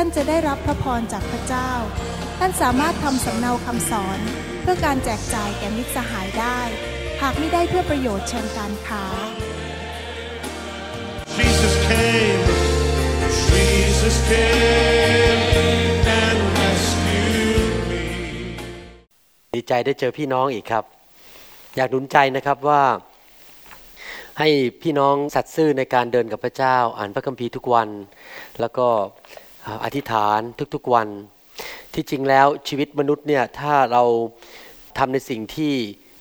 ท่านจะได้รับพระพรจากพระเจ้า ท่านสามารถทำสำเนาคำสอน เพื่อการแจกจ่ายแก่มิตรสหายได้ หากไม่ได้เพื่อประโยชน์เชิงการค้า Jesus came, Jesus came and rescued me. ดีใจได้เจอพี่น้องอีกครับ อยากหนุนใจนะครับว่าให้พี่น้องสัตย์ซื่อในการเดินกับพระเจ้า อ่านพระคัมภีร์ทุกวัน แล้วก็ อธิษฐานทุกๆวัน ที่จริงแล้วชีวิตมนุษย์เนี่ยถ้าเราทำในสิ่งที่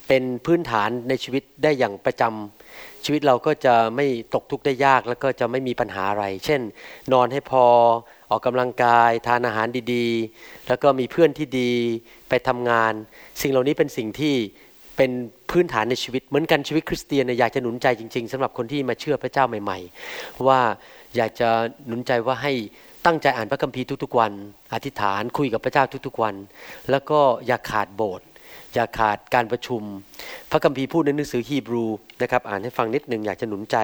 เป็นพื้นฐานในชีวิตได้อย่างประจำชีวิตเราก็จะไม่ตกทุกข์ได้ยากแล้วก็จะไม่มีปัญหาอะไร เช่น นอนให้พอออกกำลังกาย ทานอาหารดีๆ แล้วก็มีเพื่อนที่ดีไปทำงาน สิ่งเหล่านี้เป็นสิ่งที่เป็นพื้นฐานในชีวิตเหมือนกันชีวิตคริสเตียนอยากจะหนุนใจจริง ๆสำหรับคนที่มาเชื่อพระเจ้าใหม่ ๆ ว่าอยากจะหนุนใจว่าให้ ตั้งใจอ่านพระคัมภีร์ทุกๆวัน อธิษฐานคุยกับพระเจ้าทุกๆวัน แล้วก็อย่าขาดโบสถ์อย่าขาดการประชุม พระคัมภีร์พูดในหนังสือฮีบรูนะครับอ่านให้ฟังนิดหนึ่งอยากจะหนุนใจ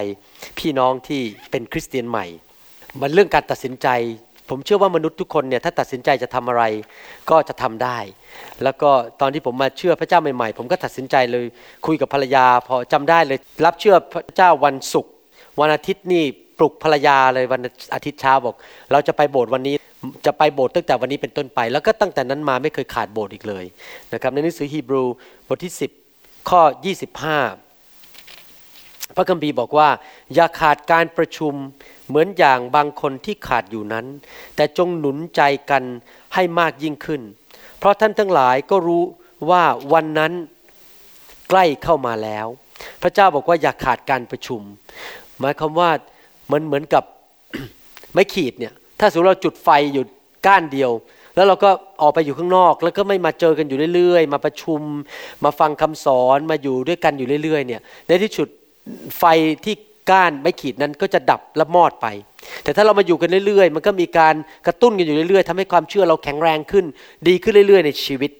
พี่น้องที่เป็นคริสเตียนใหม่ มันเรื่องการตัดสินใจ ผมเชื่อว่ามนุษย์ทุกคนเนี่ยถ้าตัดสินใจจะทำอะไรก็จะทำได้ แล้วก็ตอนที่ผมมาเชื่อพระเจ้าใหม่ๆ ผมก็ตัดสินใจเลยคุยกับภรรยา พอจำได้เลย รับเชื่อพระเจ้าวันศุกร์วันอาทิตย์นี่ ลุกภรรยาเลยวันอาทิตย์เช้าบอก เราจะไปโบสถ์วันนี้จะไปโบสถ์ตั้งแต่วันนี้เป็นต้นไป แล้วก็ตั้งแต่นั้นมาไม่เคยขาดโบสถ์อีกเลยนะครับในหนังสือฮีบรูบทที่ 10 ข้อ 25 พระคัมภีร์บอกว่า อย่าขาดการประชุมเหมือนอย่างบางคนที่ขาดอยู่นั้น แต่จงหนุนใจกันให้มากยิ่งขึ้น เพราะท่านทั้งหลายก็รู้ว่าวันนั้นใกล้เข้ามาแล้ว พระเจ้าบอกว่าอย่าขาดการประชุม หมายความว่า มันเหมือนกับไม้ขีดเนี่ย ถ้าสมมติเราจุดไฟอยู่ก้านเดียว แล้วเราก็ออกไปอยู่ข้างนอก แล้วก็ไม่มาเจอกันอยู่เรื่อยๆ มาประชุม มาฟังคำสอนมาอยู่ด้วยกันอยู่เรื่อยๆเนี่ย ในที่สุดไฟที่ก้านไม้ขีดนั้นก็จะดับและมอดไป แต่ถ้าเรามาอยู่กันเรื่อยๆ มันก็มีการกระตุ้นกันอยู่เรื่อยๆทำให้ความเชื่อเราแข็งแรงขึ้น ดีขึ้นเรื่อยๆ ในชีวิต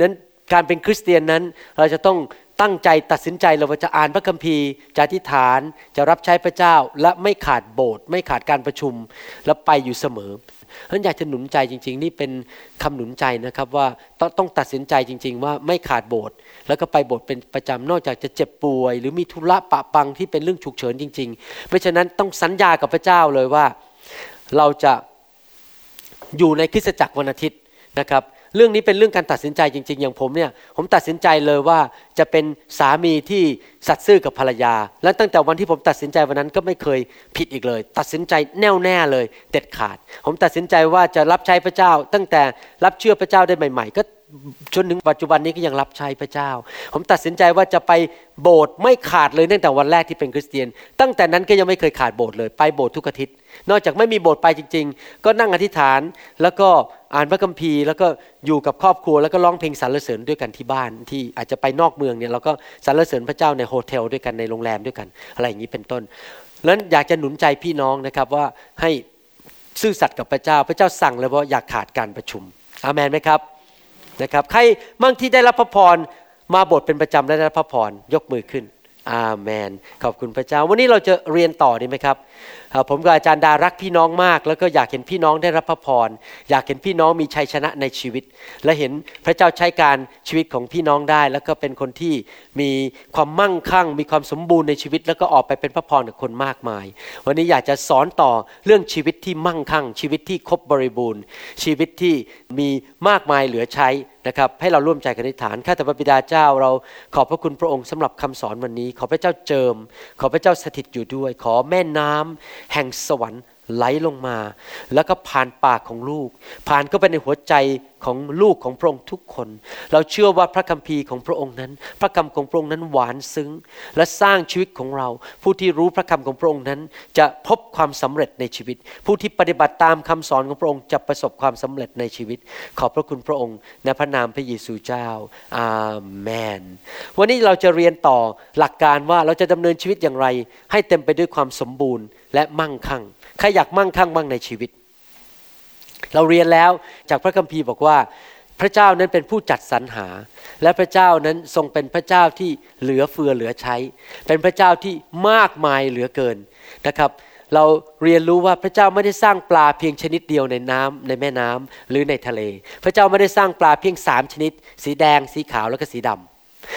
นั้นการเป็นคริสเตียนนั้นเราจะต้อง ตั้งใจตัดสินใจเราว่าจะอ่านพระคัมภีร์จะอธิษฐานจะรับใช้พระเจ้าและไม่ขาดโบสถ์ไม่ขาดการประชุมและไปอยู่เสมอฉะนั้นอยากจะหนุนใจจริง ๆ นี่เป็นคำหนุนใจนะครับว่าต้องต้องตัดสินใจจริง ๆ ว่าไม่ขาดโบสถ์แล้วก็ไปโบสถ์เป็นประจำนอกจากจะเจ็บป่วย หรือมีธุระปะปังที่เป็นเรื่องฉุกเฉินจริงๆไม่ฉะนั้นต้องสัญญากับพระเจ้าเลยว่า เราจะอยู่ในคริสตจักรวันอาทิตย์นะครับ เรื่องนี้เป็นเรื่องการตัดสินใจจริง ๆ อย่างผมเนี่ยผมตัดสินใจเลยว่าจะเป็นสามีที่สัตย์ซื่อกับภรรยา และตั้งแต่วันที่ผมตัดสินใจวันนั้นก็ไม่เคยผิดอีกเลย ตัดสินใจแน่วแน่เลย เด็ดขาด ผมตัดสินใจว่าจะรับใช้พระเจ้า ตั้งแต่รับเชื่อพระเจ้าได้ใหม่ ๆ ก็ จนถึงปัจจุบันนี้ก็ยังรับใช้พระเจ้า ผมตัดสินใจว่าจะไปโบสถ์ไม่ขาดเลยตั้งแต่วันแรกที่เป็นคริสเตียน ตั้งแต่นั้นก็ยังไม่เคยขาดโบสถ์เลยไปโบสถ์ทุกอาทิตย์ นอกจากไม่มีโบสถ์ไปจริง ๆ ก็นั่งอธิษฐานแล้วก็อ่านพระคัมภีร์ แล้วก็อยู่กับครอบครัวแล้วก็ร้องเพลงสรรเสริญด้วยกันที่บ้าน ที่อาจจะไปนอกเมืองเนี่ยเราก็สรรเสริญพระเจ้าในโฮเทลด้วยกันในโรงแรมด้วยกัน อะไรอย่างนี้เป็นต้นแล้วอยากจะหนุนใจพี่น้องนะครับว่าให้ซื่อสัตย์กับพระเจ้า พระเจ้าสั่งเลยว่าอย่าขาดการประชุมอาเมนไหมครับ นะครับ ใครมั่งที่ได้รับพระพรมาบสถ์เป็นประจำและได้รับพระพรยกมือขึ้น อาเมน ขอบคุณพระเจ้า วันนี้เราจะเรียนต่อดีไหมครับ ผมกับอาจารย์ดารักพี่น้องมาก แล้วก็อยากเห็นพี่น้องได้รับพระพร อยากเห็นพี่น้องมีชัยชนะในชีวิต และเห็นพระเจ้าใช้การชีวิตของพี่น้องได้ แล้วก็เป็นคนที่มีความมั่งคั่ง มีความสมบูรณ์ในชีวิต แล้วก็ออกไปเป็นพระพรกับคนมากมาย วันนี้อยากจะสอนต่อเรื่องชีวิตที่มั่งคั่ง ชีวิตที่ครบบริบูรณ์ ชีวิตที่มีมากมายเหลือใช้ นะครับให้เราร่วมใจกันอธิษฐานข้าแต่พระบิดาเจ้าเราขอบพระคุณพระองค์สำหรับคำสอนวันนี้ ขอพระเจ้าเจิม ขอพระเจ้าสถิตอยู่ด้วย ขอแม่น้ำแห่งสวรรค์ ไหลลงมา แล้วก็ผ่านปากของลูก ผ่านเข้าไปในหัวใจของลูกของพระองค์ทุกคน เราเชื่อว่าพระคัมภีร์ของพระองค์นั้น พระคำของพระองค์นั้นหวานซึ้ง และสร้างชีวิตของเรา ผู้ที่รู้พระคำของพระองค์นั้น จะพบความสำเร็จในชีวิต ผู้ที่ปฏิบัติตามคำสอนของพระองค์จะประสบความสำเร็จในชีวิต ขอบพระคุณพระองค์ในพระนามพระเยซูเจ้าอาเมน วันนี้เราจะเรียนต่อหลักการว่าเราจะดำเนินชีวิตอย่างไร ให้เต็มไปด้วยความสมบูรณ์และมั่งคั่ง ใครอยากมั่งคั่งบ้างในชีวิต เราเรียนแล้วจากพระคัมภีร์บอกว่า พระเจ้านั้นเป็นผู้จัดสรรหา และพระเจ้านั้นทรงเป็นพระเจ้าที่เหลือเฟือเหลือใช้ เป็นพระเจ้าที่มากมายเหลือเกินนะครับเราเรียนรู้ว่าพระเจ้าไม่ได้สร้างปลาเพียงชนิดเดียวในน้ำในแม่น้ำหรือในทะเล พระเจ้าไม่ได้สร้างปลาเพียงสามชนิด สีแดงสีขาวแล้วก็สีดำ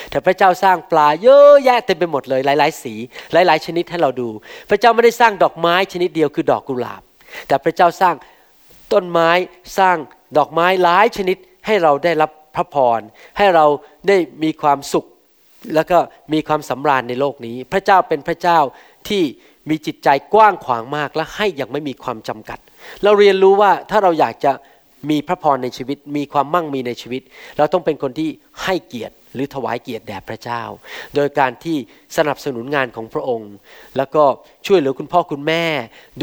แต่พระเจ้าสร้างปลาเยอะแยะเต็มไปหมดเลย หลาย ๆ สี หลาย ๆ ชนิดให้เราดู พระเจ้าไม่ได้สร้างดอกไม้ชนิดเดียวคือดอกกุหลาบ แต่พระเจ้าสร้างต้นไม้สร้างดอกไม้หลายชนิดให้เราได้รับพระพร ให้เราได้มีความสุข แล้วก็มีความสำราญในโลกนี้ พระเจ้าเป็นพระเจ้าที่มีจิตใจกว้างขวางมากและให้อย่างไม่มีความจำกัด เราเรียนรู้ว่าถ้าเราอยากจะมีพระพรในชีวิต มีความมั่งมีในชีวิต เราต้องเป็นคนที่ให้เกียรติ หรือถวายเกียรติแด่พระเจ้า โดยการที่สนับสนุนงานของพระองค์ แล้วก็ช่วยเหลือคุณพ่อคุณแม่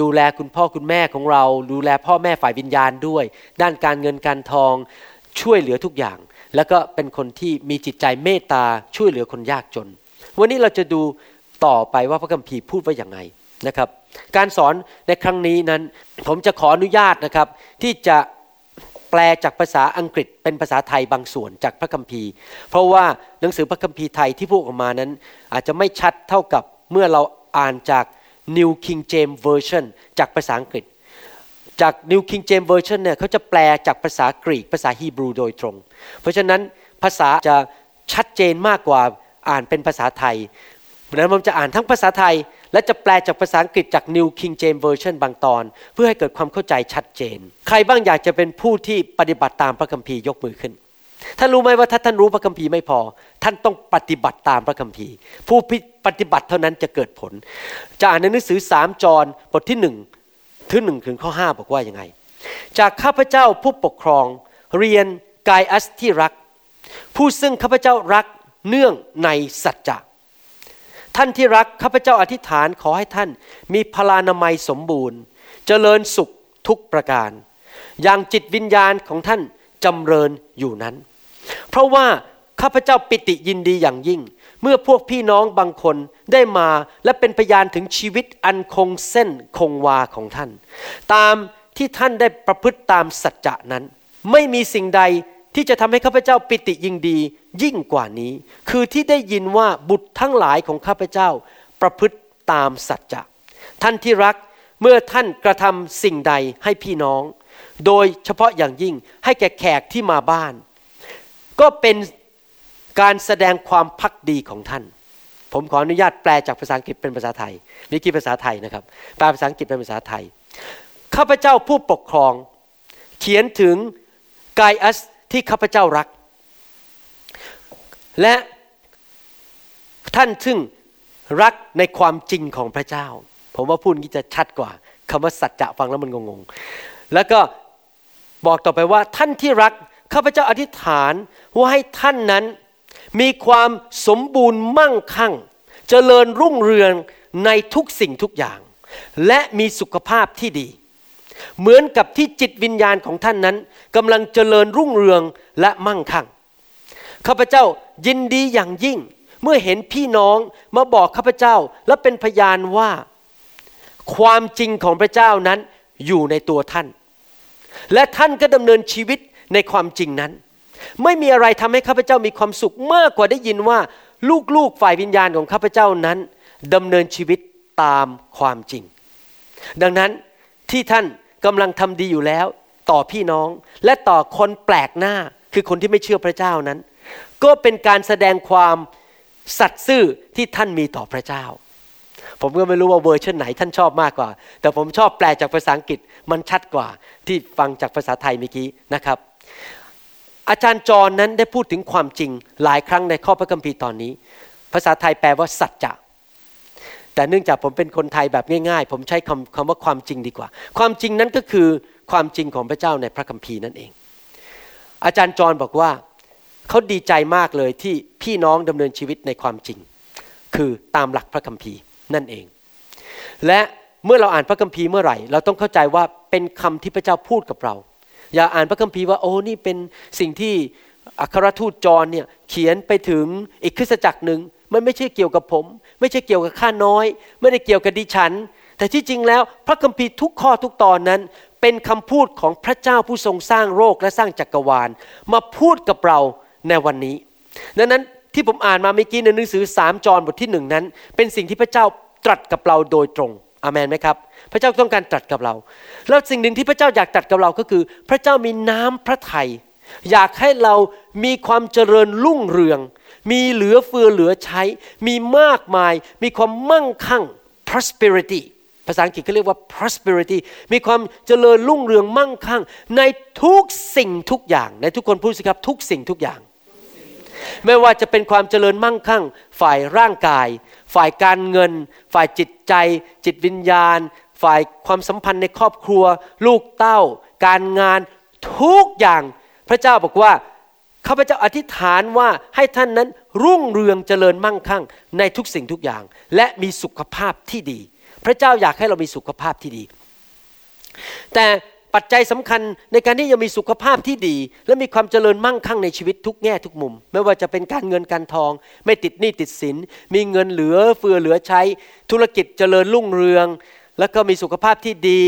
ดูแลคุณพ่อคุณแม่ของเรา ดูแลพ่อแม่ฝ่ายวิญญาณด้วย ด้านการเงินการทองช่วยเหลือทุกอย่าง แล้วก็เป็นคนที่มีจิตใจเมตตาช่วยเหลือคนยากจน วันนี้เราจะดูต่อไปว่าพระคัมภีร์พูดว่าอย่างไงนะครับ การสอนในครั้งนี้นั้น ผมจะขออนุญาตนะครับที่จะ แปลจากภาษาอังกฤษเป็นภาษาไทยบางส่วนจากพระคัมภีร์ เพราะว่าหนังสือพระคัมภีร์ไทยที่พูดออกมานั้น อาจจะไม่ชัดเท่ากับเมื่อเราอ่านจาก New King James Version จากภาษาอังกฤษ จาก New King James Version เนี่ยเขาจะแปลจากภาษากรีกภาษาฮีบรูโดยตรง เพราะฉะนั้นภาษาจะชัดเจนมากกว่าอ่านเป็นภาษาไทยดังนั้นผมจะอ่านทั้งภาษาไทย และจะแปลจากภาษาอังกฤษจาก New King James Version บางตอน เพื่อให้เกิดความเข้าใจชัดเจน ใครบ้างอยากจะเป็นผู้ที่ปฏิบัติตามพระคัมภีร์ยกมือขึ้นท่านรู้ไหมว่าถ้าท่านรู้พระคัมภีร์ไม่พอ ท่านต้องปฏิบัติตามพระคัมภีร์ ผู้ปฏิบัติเท่านั้นจะเกิดผล จะอ่านในหนังสือสามจอบทที่หนึ่งถึงหนึ่งถึงข้อห้าบอกว่ายังไง จากข้าพเจ้าผู้ปกครอง เรียนกายอัสที่รัก ผู้ซึ่งข้าพเจ้ารักเนื่องในสัจจะ ท่านที่รักข้าพเจ้าอธิษฐานขอให้ท่านมีพลานามัยสมบูรณ์ เจริญสุขทุกประการ อย่างจิตวิญญาณของท่านจำเริญอยู่นั้น เพราะว่าข้าพเจ้าปิติยินดีอย่างยิ่ง เมื่อพวกพี่น้องบางคนได้มาและเป็นพยานถึงชีวิตอันคงเส้นคงวาของท่าน ตามที่ท่านได้ประพฤติตามสัจจะนั้น ไม่มีสิ่งใดที่จะทำให้ข้าพเจ้าปิติยิงดี ยิ่งกว่านี้ คือที่ได้ยินว่าบุตรทั้งหลายของข้าพเจ้าประพฤติตามสัจจะท่านที่รักเมื่อท่านกระทำสิ่งใดให้พี่น้อง โดยเฉพาะอย่างยิ่งให้แก่แขกที่มาบ้าน ก็เป็นการแสดงความพักดีของท่าน ผมขออนุญาตแปลจากภาษาอังกฤษเป็นภาษาไทยนี่คือภาษาไทยนะครับแปลภาษาอังกฤษเป็นภาษาไทยข้าพเจ้าผู้ปกครอง เขียนถึงกายอัสที่ข้าพเจ้ารัก และท่านซึ่งรักในความจริงของพระเจ้า ผมว่าพูดนี้จะชัดกว่าคำว่าสัจจะฟังแล้วมันงงๆ แล้วก็บอกต่อไปว่าท่านที่รักข้าพเจ้าอธิษฐานว่าให้ท่านนั้นมีความสมบูรณ์มั่งคั่งเจริญรุ่งเรืองในทุกสิ่งทุกอย่าง และมีสุขภาพที่ดี เหมือนกับที่จิตวิญญาณของท่านนั้นกำลังเจริญรุ่งเรืองและมั่งคั่ง ข้าพเจ้ายินดีอย่างยิ่ง เมื่อเห็นพี่น้องมาบอกข้าพเจ้าและเป็นพยานว่า ความจริงของพระเจ้านั้นอยู่ในตัวท่าน และท่านก็ดำเนินชีวิตในความจริงนั้น ไม่มีอะไรทำให้ข้าพเจ้ามีความสุขมากกว่าได้ยินว่าลูกๆฝ่ายวิญญาณของข้าพเจ้านั้นดำเนินชีวิตตามความจริง ดังนั้นที่ท่านกำลังทำดีอยู่แล้ว ต่อพี่น้องและต่อคนแปลกหน้าคือคนที่ไม่เชื่อพระเจ้านั้น ก็เป็นการแสดงความสัตย์ซื่อที่ท่านมีต่อพระเจ้า ผมก็ไม่รู้ว่าเวอร์ชันไหนท่านชอบมากกว่า แต่ผมชอบแปลจากภาษาอังกฤษมันชัดกว่าที่ฟังจากภาษาไทยเมื่อกี้นะครับ อาจารย์จรนั้นได้พูดถึงความจริงหลายครั้งในข้อพระคัมภีร์ตอนนี้ ภาษาไทยแปลว่าสัจจะแต่เนื่องจากผมเป็นคนไทยแบบง่ายๆ ผมใช้คำคำว่าความจริงดีกว่า ความจริงนั้นก็คือความจริงของพระเจ้าในพระคัมภีร์นั่นเอง อาจารย์จรบอกว่า เขาดีใจมากเลยที่พี่น้องดำเนินชีวิตในความจริง คือตามหลักพระคัมภีร์นั่นเอง และเมื่อเราอ่านพระคัมภีร์เมื่อไหร่ เราต้องเข้าใจว่าเป็นคำที่พระเจ้าพูดกับเรา อย่าอ่านพระคัมภีร์ว่าโอ้นี่เป็นสิ่งที่อัครทูตจรเนี่ยเขียนไปถึงอีกคริสตจักรหนึ่งมันไม่ใช่เกี่ยวกับผม ไม่ใช่เกี่ยวกับข้าน้อย ไม่ได้เกี่ยวกับดิฉัน แต่ที่จริงแล้วพระคัมภีร์ทุกข้อทุกตอนนั้น เป็นคำพูดของพระเจ้าผู้ทรงสร้างโลกและสร้างจักรวาล มาพูดกับเรา ในวันนี้ ดังนั้นที่ผมอ่านมาเมื่อกี้ในหนังสือสามจรบทที่หนึ่งนั้น เป็นสิ่งที่พระเจ้าตรัสกับเราโดยตรงอามันไหมครับ พระเจ้าต้องการตรัสกับเรา แล้วสิ่งหนึ่งที่พระเจ้าอยากตรัสกับเราก็คือ พระเจ้ามีน้ำพระทัยอยากให้เรามีความเจริญรุ่งเรือง มีเหลือเฟือเหลือใช้ มีมากมาย มีความมั่งคั่ง prosperity ภาษาอังกฤษเขาเรียกว่า prosperity มีความเจริญรุ่งเรืองมั่งคั่ง ในทุกสิ่งทุกอย่าง ในทุกคนพูดสิครับทุกสิ่งทุกอย่าง ไม่ว่าจะเป็นความเจริญมั่งคั่ง ฝ่ายร่างกาย ฝ่ายการเงิน ฝ่ายจิตใจ จิตวิญญาณ ฝ่ายความสัมพันธ์ในครอบครัว ลูกเต้า การงานทุกอย่างพระเจ้าบอกว่าข้าพเจ้าอธิษฐานว่าให้ท่านนั้นรุ่งเรืองเจริญมั่งคั่ง ในทุกสิ่งทุกอย่าง และมีสุขภาพที่ดี พระเจ้าอยากให้เรามีสุขภาพที่ดี แต่ ปัจจัยสำคัญในการที่จะมีสุขภาพที่ดี และมีความเจริญมั่งคั่งในชีวิตทุกแง่ทุกมุม ไม่ว่าจะเป็นการเงินการทอง ไม่ติดหนี้ติดสิน มีเงินเหลือเฟือเหลือใช้ ธุรกิจเจริญรุ่งเรือง แล้วก็มีสุขภาพที่ดี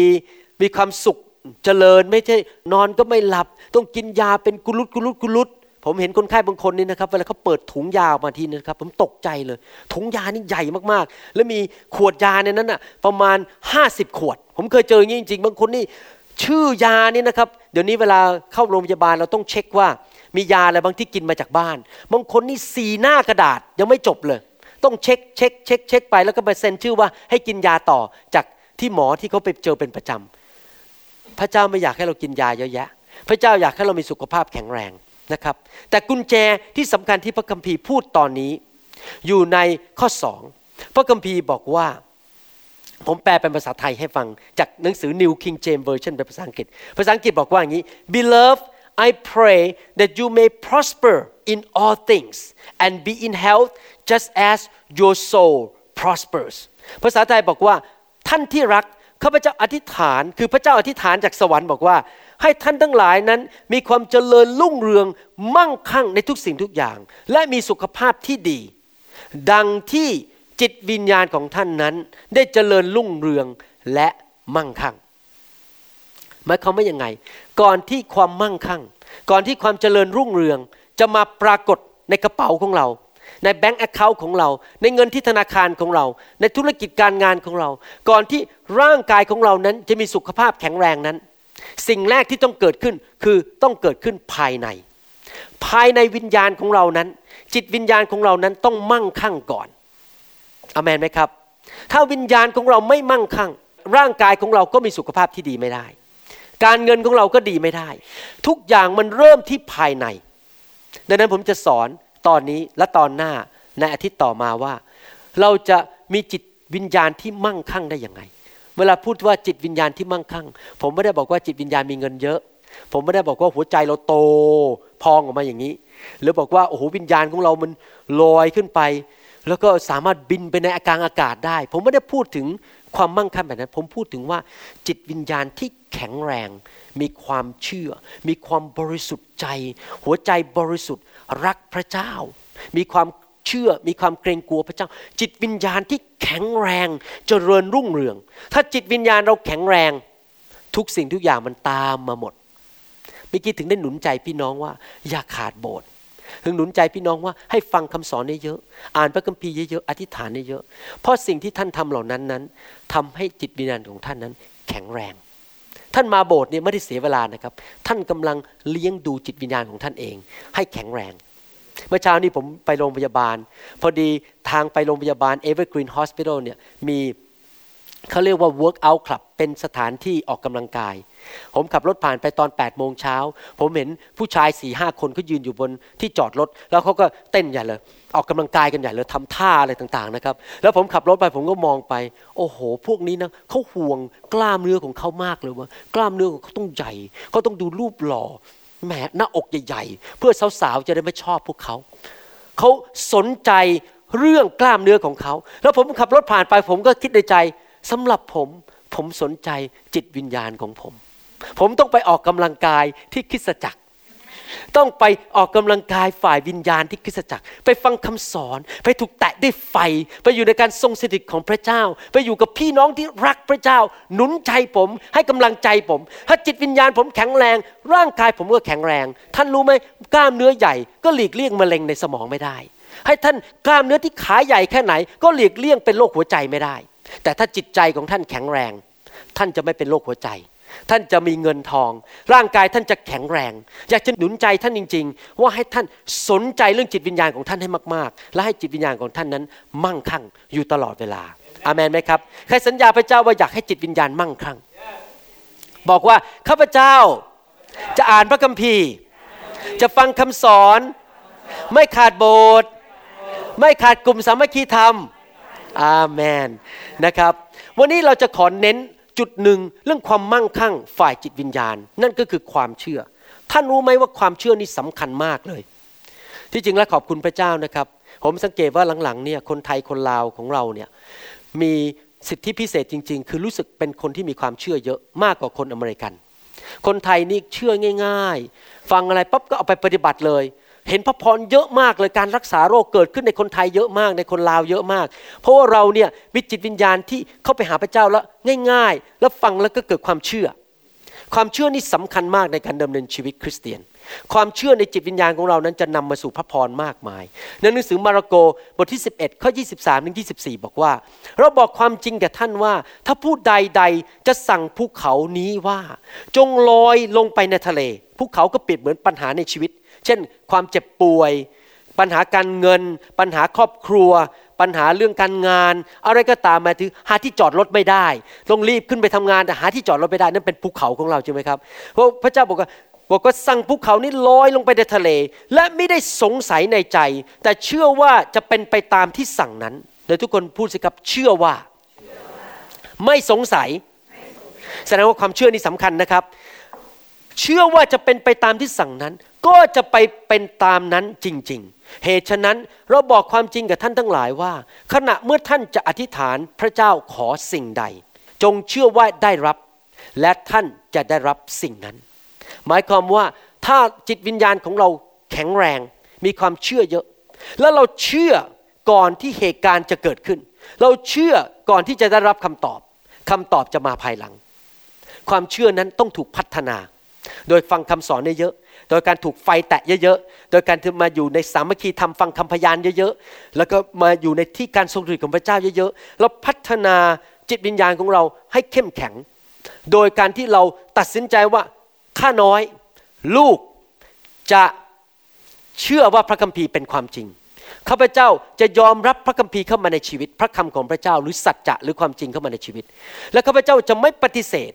มีความสุขเจริญไม่ใช่นอนก็ไม่หลับ ต้องกินยาเป็นกุลุดกุลุดกุลุดผมเห็นคนไข้บางคนนี่นะครับเวลาเขาเปิดถุงยาออกมาทีนะครับ ผมตกใจเลย ถุงยานี่ใหญ่มากๆ แล้วมีขวดยาในนั้นอะประมาณ 50 ขวด ผมเคยเจออย่างนี้จริงๆ บางคนนี่ ชื่อยานี่นะครับ เดี๋ยวนี้เวลาเข้าโรงพยาบาลเราต้องเช็คว่า มียาอะไรบางที่กินมาจากบ้าน บางคนนี่สีหน้ากระดาษยังไม่จบเลย ต้องเช็คเช็คเช็คเช็คไปแล้วก็ไปเซ็นชื่อว่าให้กินยาต่อจากที่หมอที่เขาไปเจอเป็นประจำพระเจ้าไม่อยากให้เรากินยาเยอะแยะ พระเจ้าอยากให้เรามีสุขภาพแข็งแรงนะครับ แต่กุญแจที่สำคัญที่พระคัมภีร์พูดตอนนี้ อยู่ในข้อสองพระคัมภีร์บอกว่า ผมแปลเป็นภาษาไทยให้ฟัง จากหนังสือ New King James Version เป็นภาษาอังกฤษ ภาษาอังกฤษบอกว่าอย่างนี้ Beloved I pray that you may prosper in all things and be in health just as your soul prospers ภาษาไทยบอกว่าท่านที่รักข้าพเจ้าอธิษฐาน คือพระเจ้าอธิษฐานจากสวรรค์บอกว่า ให้ท่านทั้งหลายนั้นมีความเจริญรุ่งเรืองมั่งคั่งในทุกสิ่งทุกอย่าง และมีสุขภาพที่ดี ดังที่ จิตวิญญาณของท่านนั้น ได้เจริญรุ่งเรืองและมั่งคั่งหมายความว่ายังไง ก่อนที่ความมั่งคั่ง ก่อนที่ความเจริญรุ่งเรือง จะมาปรากฏในกระเป๋าของเรา ในแบงก์แอคเคาท์ของเรา ในเงินที่ธนาคารของเรา ในธุรกิจการงานของเรา ก่อนที่ร่างกายของเรานั้นจะมีสุขภาพแข็งแรงนั้น สิ่งแรกที่ต้องเกิดขึ้นคือต้องเกิดขึ้นภายใน ภายในวิญญาณของเรานั้น จิตวิญญาณของเรานั้นต้องมั่งคั่งก่อน อเมนไหมครับ ถ้าวิญญาณของเราไม่มั่งคั่ง ร่างกายของเราก็มีสุขภาพที่ดีไม่ได้ การเงินของเราก็ดีไม่ได้ ทุกอย่างมันเริ่มที่ภายใน ดังนั้นผมจะสอนตอนนี้และตอนหน้าในอาทิตย์ต่อมาว่า เราจะมีจิตวิญญาณที่มั่งคั่งได้ยังไง เวลาพูดว่าจิตวิญญาณที่มั่งคั่ง ผมไม่ได้บอกว่าจิตวิญญาณมีเงินเยอะ ผมไม่ได้บอกว่าหัวใจเราโตพองออกมาอย่างนี้ หรือบอกว่าโอ้โหวิญญาณของเรามันลอยขึ้นไป แล้วก็สามารถบินไปในอากาศอากาศได้ ผมไม่ได้พูดถึงความมั่งคั่งแบบนั้น ผมพูดถึงว่าจิตวิญญาณที่แข็งแรง มีความเชื่อ มีความบริสุทธิ์ใจ หัวใจบริสุทธิ์รักพระเจ้า มีความเชื่อมีความเกรงกลัวพระเจ้า จิตวิญญาณที่แข็งแรงจเจริญรุ่งเรือง ถ้าจิตวิญญาณเราแข็งแรง ทุกสิ่งทุกอย่างมันตามมาหมดเมื่อกี้ถึงได้หนุนใจพี่น้องว่า อย่าขาดโบสถ์ ถึงหนุนใจพี่น้องว่าให้ฟังคำสอนเยอะๆอ่านพระคัมภีร์เยอะๆอธิษฐานเยอะๆเพราะสิ่งที่ท่านทำเหล่านั้นนั้นทำให้จิตวิญญาณของท่านนั้น แข็งแรง ท่านมาโบสถ์เนี่ยไม่ได้เสียเวลานะครับ ท่านกำลังเลี้ยงดูจิตวิญญาณของท่านเอง ให้แข็งแรง เมื่อเช้านี้ผมไปโรงพยาบาล พอดีทางไปโรงพยาบาล Evergreen Hospital เนี่ยมีเขาเรียกว่า workout club เป็นสถานที่ออกกำลังกาย ผมขับรถผ่านไปตอน8ปดโมงเช้า ผมเห็นผู้ชายสี่ห้าคนเขายืนอยู่บนที่จอดรถ แล้วเขาก็เต้นใหญ่เลย ออกกำลังกายกันใหญ่เลยทำท่าอะไรต่างๆนะครับ แล้วผมขับรถไปผมก็มองไป โอ้โห พวกนี้นะเขาห่วงกล้ามเนื้อของเขามากเลยว่ากล้ามเนื้อของเขาต้องใหญ่เขาต้องดูรูปหล่อแหมหน้าอกใหญ่ๆ เพื่อสาวๆจะได้ไม่ชอบพวกเขาเขาสนใจเรื่องกล้ามเนื้อของเขา แล้วผมขับรถผ่านไปผมก็คิดในใจสำหรับผม ผมสนใจจิตวิญญาณของผม ผมต้องไปออกกำลังกายที่คริสตจักร ต้องไปออกกำลังกายฝ่ายวิญญาณที่คริสตจักร ไปฟังคำสอน ไปถูกแตะด้วยไฟ ไปอยู่ในการทรงสถิตของพระเจ้า ไปอยู่กับพี่น้องที่รักพระเจ้า หนุนใจผม ให้กำลังใจผม ถ้าจิตวิญญาณผมแข็งแรง ร่างกายผมก็แข็งแรง ท่านรู้ไหมกล้ามเนื้อใหญ่ก็หลีกเลี่ยงมะเร็งในสมองไม่ได้ ให้ท่านกล้ามเนื้อที่ขาใหญ่แค่ไหน ก็หลีกเลี่ยงเป็นโรคหัวใจไม่ได้ แต่ถ้าจิตใจของท่านแข็งแรง ท่านจะไม่เป็นโรคหัวใจ ท่านจะมีเงินทอง ร่างกายท่านจะแข็งแรง อยากจะหนุนใจท่านจริง ๆ ว่าให้ท่านสนใจเรื่องจิตวิญญาณของท่านให้มากๆ และให้จิตวิญญาณของท่านนั้น มั่งคั่งอยู่ตลอดเวลาอามันไหมครับใครสัญญาพระเจ้าว่าอยากให้จิตวิญญาณมั่งคั่ง บอกว่าข้าพเจ้าจะอ่านพระคัมภีร์ จะฟังคำสอน ไม่ขาดโบสถ์ไม่ขาดกลุ่มสามัคคีธรรมอาเมนนะครับ วันนี้เราจะขอเน้น จุดหนึ่งเรื่องความมั่งคั่งฝ่ายจิตวิญญาณ นั่นก็คือความเชื่อ ท่านรู้ไหมว่าความเชื่อนี่สำคัญมากเลย ที่จริงแล้วขอบคุณพระเจ้านะครับ ผมสังเกตว่าหลังๆเนี่ยคนไทยคนลาวของเราเนี่ยมีสิทธิพิเศษจริง ๆ คือรู้สึกเป็นคนที่มีความเชื่อเยอะมากกว่าคนอเมริกัน คนไทยนี่เชื่อง่าย ๆ ฟังอะไรปั๊บก็เอาไปปฏิบัติเลย เห็นพระพรเยอะมากเลยการรักษาโรคเกิดขึ้นในคนไทยเยอะมากในคนลาวเยอะมาก เพราะว่าเราเนี่ยมีจิตวิญญาณที่เข้าไปหาพระเจ้าแล้วง่าย ๆ แล้วฟังแล้วก็เกิดความเชื่อ ความเชื่อนี่สำคัญมากในการดำเนินชีวิตคริสเตียน ความเชื่อในจิตวิญญาณของเรานั้นจะนำมาสู่พระพรมากมายในหนังสือมาระโกบทที่ 11ข้อ23ถึง24 บอกว่า เราบอกความจริงแก่ท่านว่า ถ้าผู้ใดใดจะสั่งภูเขานี้ว่า จงลอยลงไปในทะเลภูเขาก็เปรียบเหมือนปัญหาในชีวิต เช่น ความเจ็บป่วย ปัญหาการเงิน ปัญหาครอบครัว ปัญหาเรื่องการงาน อะไรก็ตามมาถึงหาที่จอดรถไม่ได้ ต้องรีบขึ้นไปทำงานแต่หาที่จอดรถไม่ได้นั่นเป็นภูเขาของเราใช่ไหมครับเพราะพระเจ้าบอกว่าบอกว่าสั่งภูเขานี้ลอยลงไปในทะเล และไม่ได้สงสัยในใจ แต่เชื่อว่าจะเป็นไปตามที่สั่งนั้นเดี๋ยทุกคนพูดสิครับเชื่อว่า ไม่สงสัย แสดงว่าความเชื่อนี่สำคัญนะครับ เชื่อว่าจะเป็นไปตามที่สั่งนั้น ก็จะไปเป็นตามนั้นจริง ๆ เหตุฉะนั้นเราบอกความจริงกับท่านทั้งหลายว่า ขณะเมื่อท่านจะอธิษฐานพระเจ้าขอสิ่งใด จงเชื่อว่าได้รับ และท่านจะได้รับสิ่งนั้น หมายความว่าถ้าจิตวิญญาณของเราแข็งแรง มีความเชื่อเยอะ แล้วเราเชื่อก่อนที่เหตุการณ์จะเกิดขึ้น เราเชื่อก่อนที่จะได้รับคำตอบคำตอบจะมาภายหลัง ความเชื่อนั้นต้องถูกพัฒนา โดยฟังคำสอนเยอะ โดยการถูกไฟแตะเยอะๆ โดยการที่มาอยู่ในสามัคคีทำฟังคำพยานเยอะๆ แล้วก็มาอยู่ในที่การทรงฤทธิ์ของพระเจ้าเยอะๆ แล้วพัฒนาจิตวิญญาณของเราให้เข้มแข็ง โดยการที่เราตัดสินใจว่าข้าน้อยลูกจะเชื่อว่าพระคัมภีร์เป็นความจริงข้าพเจ้าจะยอมรับพระคัมภีร์เข้ามาในชีวิต พระคำของพระเจ้าหรือสัจจะหรือความจริงเข้ามาในชีวิต และข้าพเจ้าจะไม่ปฏิเสธ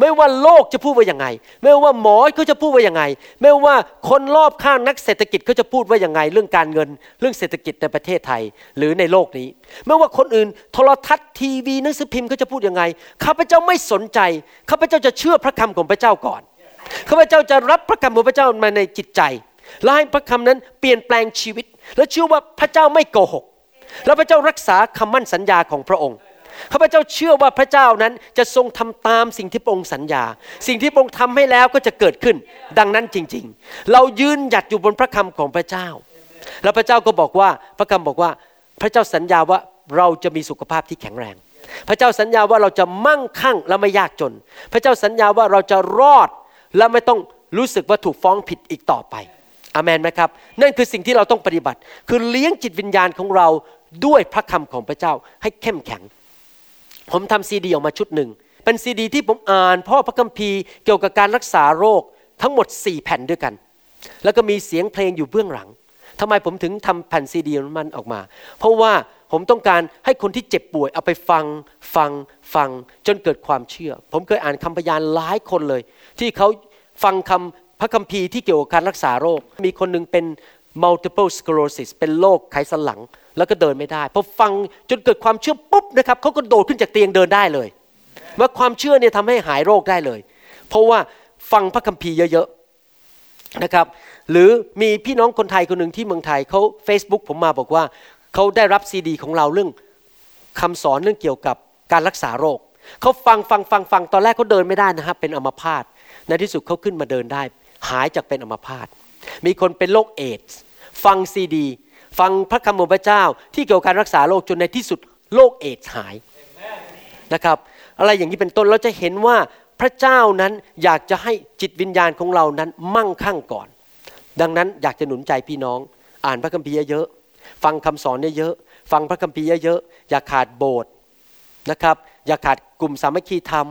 ไม่ว่าโลกจะพูดว่ายังไง ไม่ว่าหมอเขาจะพูดว่ายังไง ไม่ว่าคนรอบข้างนักเศรษฐกิจเขาจะพูดว่ายังไง เรื่องการเงิน เรื่องเศรษฐกิจในประเทศไทยหรือในโลกนี้ ไม่ว่าคนอื่นโทรทัศน์ทีวีหนังสือพิมพ์เขาจะพูดยังไงข้าพเจ้าไม่สนใจข้าพเจ้าจะเชื่อพระคำของพระเจ้าก่อนข้าพเจ้าจะรับพระคำของพระเจ้ามาในจิตใจและให้พระคำนั้นเปลี่ยนแปลงชีวิต และเชื่อว่าพระเจ้าไม่โกหก และพระเจ้ารักษาคำมั่นสัญญาของพระองค์ ข้าพเจ้าเชื่อว่าพระเจ้านั้นจะทรงทำตามสิ่งที่พระองค์สัญญา สิ่งที่พระองค์ทำให้แล้วก็จะเกิดขึ้น ดังนั้นจริง ๆ เรายืนหยัดอยู่บนพระคำของพระเจ้า แล้วพระเจ้าก็บอกว่าพระคำบอกว่าพระเจ้าสัญญาว่าเราจะมีสุขภาพที่แข็งแรง พระเจ้าสัญญาว่าเราจะมั่งคั่งและไม่ยากจน พระเจ้าสัญญาว่าเราจะรอดและไม่ต้องรู้สึกว่าถูกฟ้องผิดอีกต่อไปอเมนไหมครับ นั่นคือสิ่งที่เราต้องปฏิบัติ คือเลี้ยงจิตวิญญาณของเราด้วยพระคำของพระเจ้าให้เข้มแข็ง ผมทำซีดีออกมาชุดหนึ่ง เป็นซีดีที่ผมอ่านพ่อพระคัมภีร์เกี่ยวกับการรักษาโรคทั้งหมด 4 แผ่นด้วยกัน แล้วก็มีเสียงเพลงอยู่เบื้องหลังทำไมผมถึงทำแผ่นซีดีมันออกมา เพราะว่าผมต้องการให้คนที่เจ็บป่วยเอาไปฟังฟังฟังจนเกิดความเชื่อ ผมเคยอ่านคำพยานหลายคนเลย ที่เขาฟังคำพระคัมภีร์ที่เกี่ยวกับการรักษาโรค มีคนหนึงเป็น multiple sclerosis เป็นโรคไขสันหลัง แล้วก็เดินไม่ได้พอฟังจนเกิดความเชื่อปุ๊บนะครับเขาก็โดดขึ้นจากเตียงเดินได้เลยว่าความเชื่อเนี่ยทำให้หายโรคได้เลย เพราะว่าฟังพระคัมภีร์เยอะๆนะครับหรือมีพี่น้องคนไทยคนหนึ่งที่เมืองไทยเขา Facebook ผมมาบอกว่าเขาได้รับซีดี ของเราเรื่องคำสอนเรื่องเกี่ยวกับการรักษาโรคเขาฟังฟังฟังฟังตอนแรกเขาเดินไม่ได้นะครับเป็นอัมพาตในที่สุดเขาขึ้นมาเดินได้ หายจากเป็นอัมพาตมีคนเป็นโรคเอดส์ ฟังซีดี ฟังพระคำของพระเจ้า ที่เกี่ยวกับการรักษาโรคจนในที่สุดโรคเอดส์หายนะครับอะไรอย่างนี้เป็นต้นเราจะเห็นว่าพระเจ้านั้นอยากจะให้จิตวิญญาณของเรานั้นมั่งคั่งก่อน ดังนั้นอยากจะหนุนใจพี่น้อง อ่านพระคัมภีร์เยอะๆฟังคำสอนเยอะๆฟังพระคัมภีร์เยอะๆอย่าขาดโบสถ์นะครับ อย่าขาดกลุ่มสามัคคีธรรม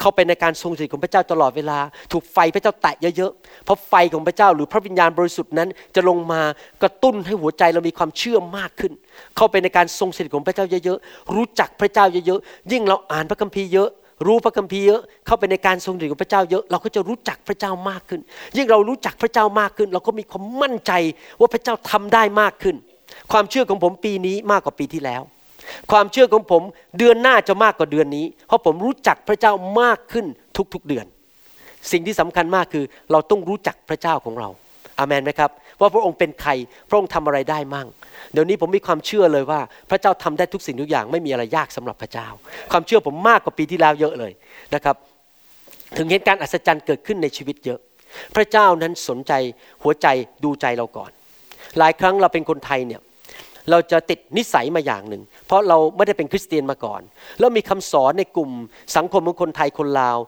เข้าไปในการทรงสถิของพระเจ้าตลอดเวลา ถูกไฟพระเจ้าแตะเยอะๆ เพราะไฟของพระเจ้าหรือพระวิญญาณบริสุทธิ์นั้น จะลงมากระตุ้นให้หัวใจเรามีความเชื่อมากขึ้น เข้าไปในการทรงสถิของพระเจ้าเยอะๆ รู้จักพระเจ้าเยอะๆ ยิ่งเราอ่านพระคัมภีร์เยอะ รู้พระคัมภีร์เยอะเข้าไปในการทรงสถิของพระเจ้าเยอะเราก็จะรู้จักพระเจ้ามากขึ้น ยิ่งเรารู้จักพระเจ้ามากขึ้น เราก็มีความมั่นใจว่าพระเจ้าทำได้มากขึ้น ความเชื่อของผมปีนี้มากกว่าปีที่แล้ว ความเชื่อของผมเดือนหน้าจะมากกว่าเดือนนี้ เพราะผมรู้จักพระเจ้ามากขึ้นทุกๆเดือน สิ่งที่สำคัญมากคือ เราต้องรู้จักพระเจ้าของเรา อามันไหมครับ ว่าพระองค์เป็นใคร พระองค์ทำอะไรได้มั่ง เดี๋ยวนี้ผมมีความเชื่อเลยว่า พระเจ้าทำได้ทุกสิ่งทุกอย่างไม่มีอะไรยากสำหรับพระเจ้า ความเชื่อผมมากกว่าปีที่แล้วเยอะเลยนะครับ ถึงเห็นการอัศจรรย์เกิดขึ้นในชีวิตเยอะ พระเจ้านั้นสนใจหัวใจดูใจเราก่อน หลายครั้งเราเป็นคนไทยเนี่ย เราจะติดนิสัยมาอย่างหนึ่ง เพราะเราไม่ได้เป็นคริสเตียนมาก่อน แล้วมีคำสอนในกลุ่มสังคมของคนไทยคนลาว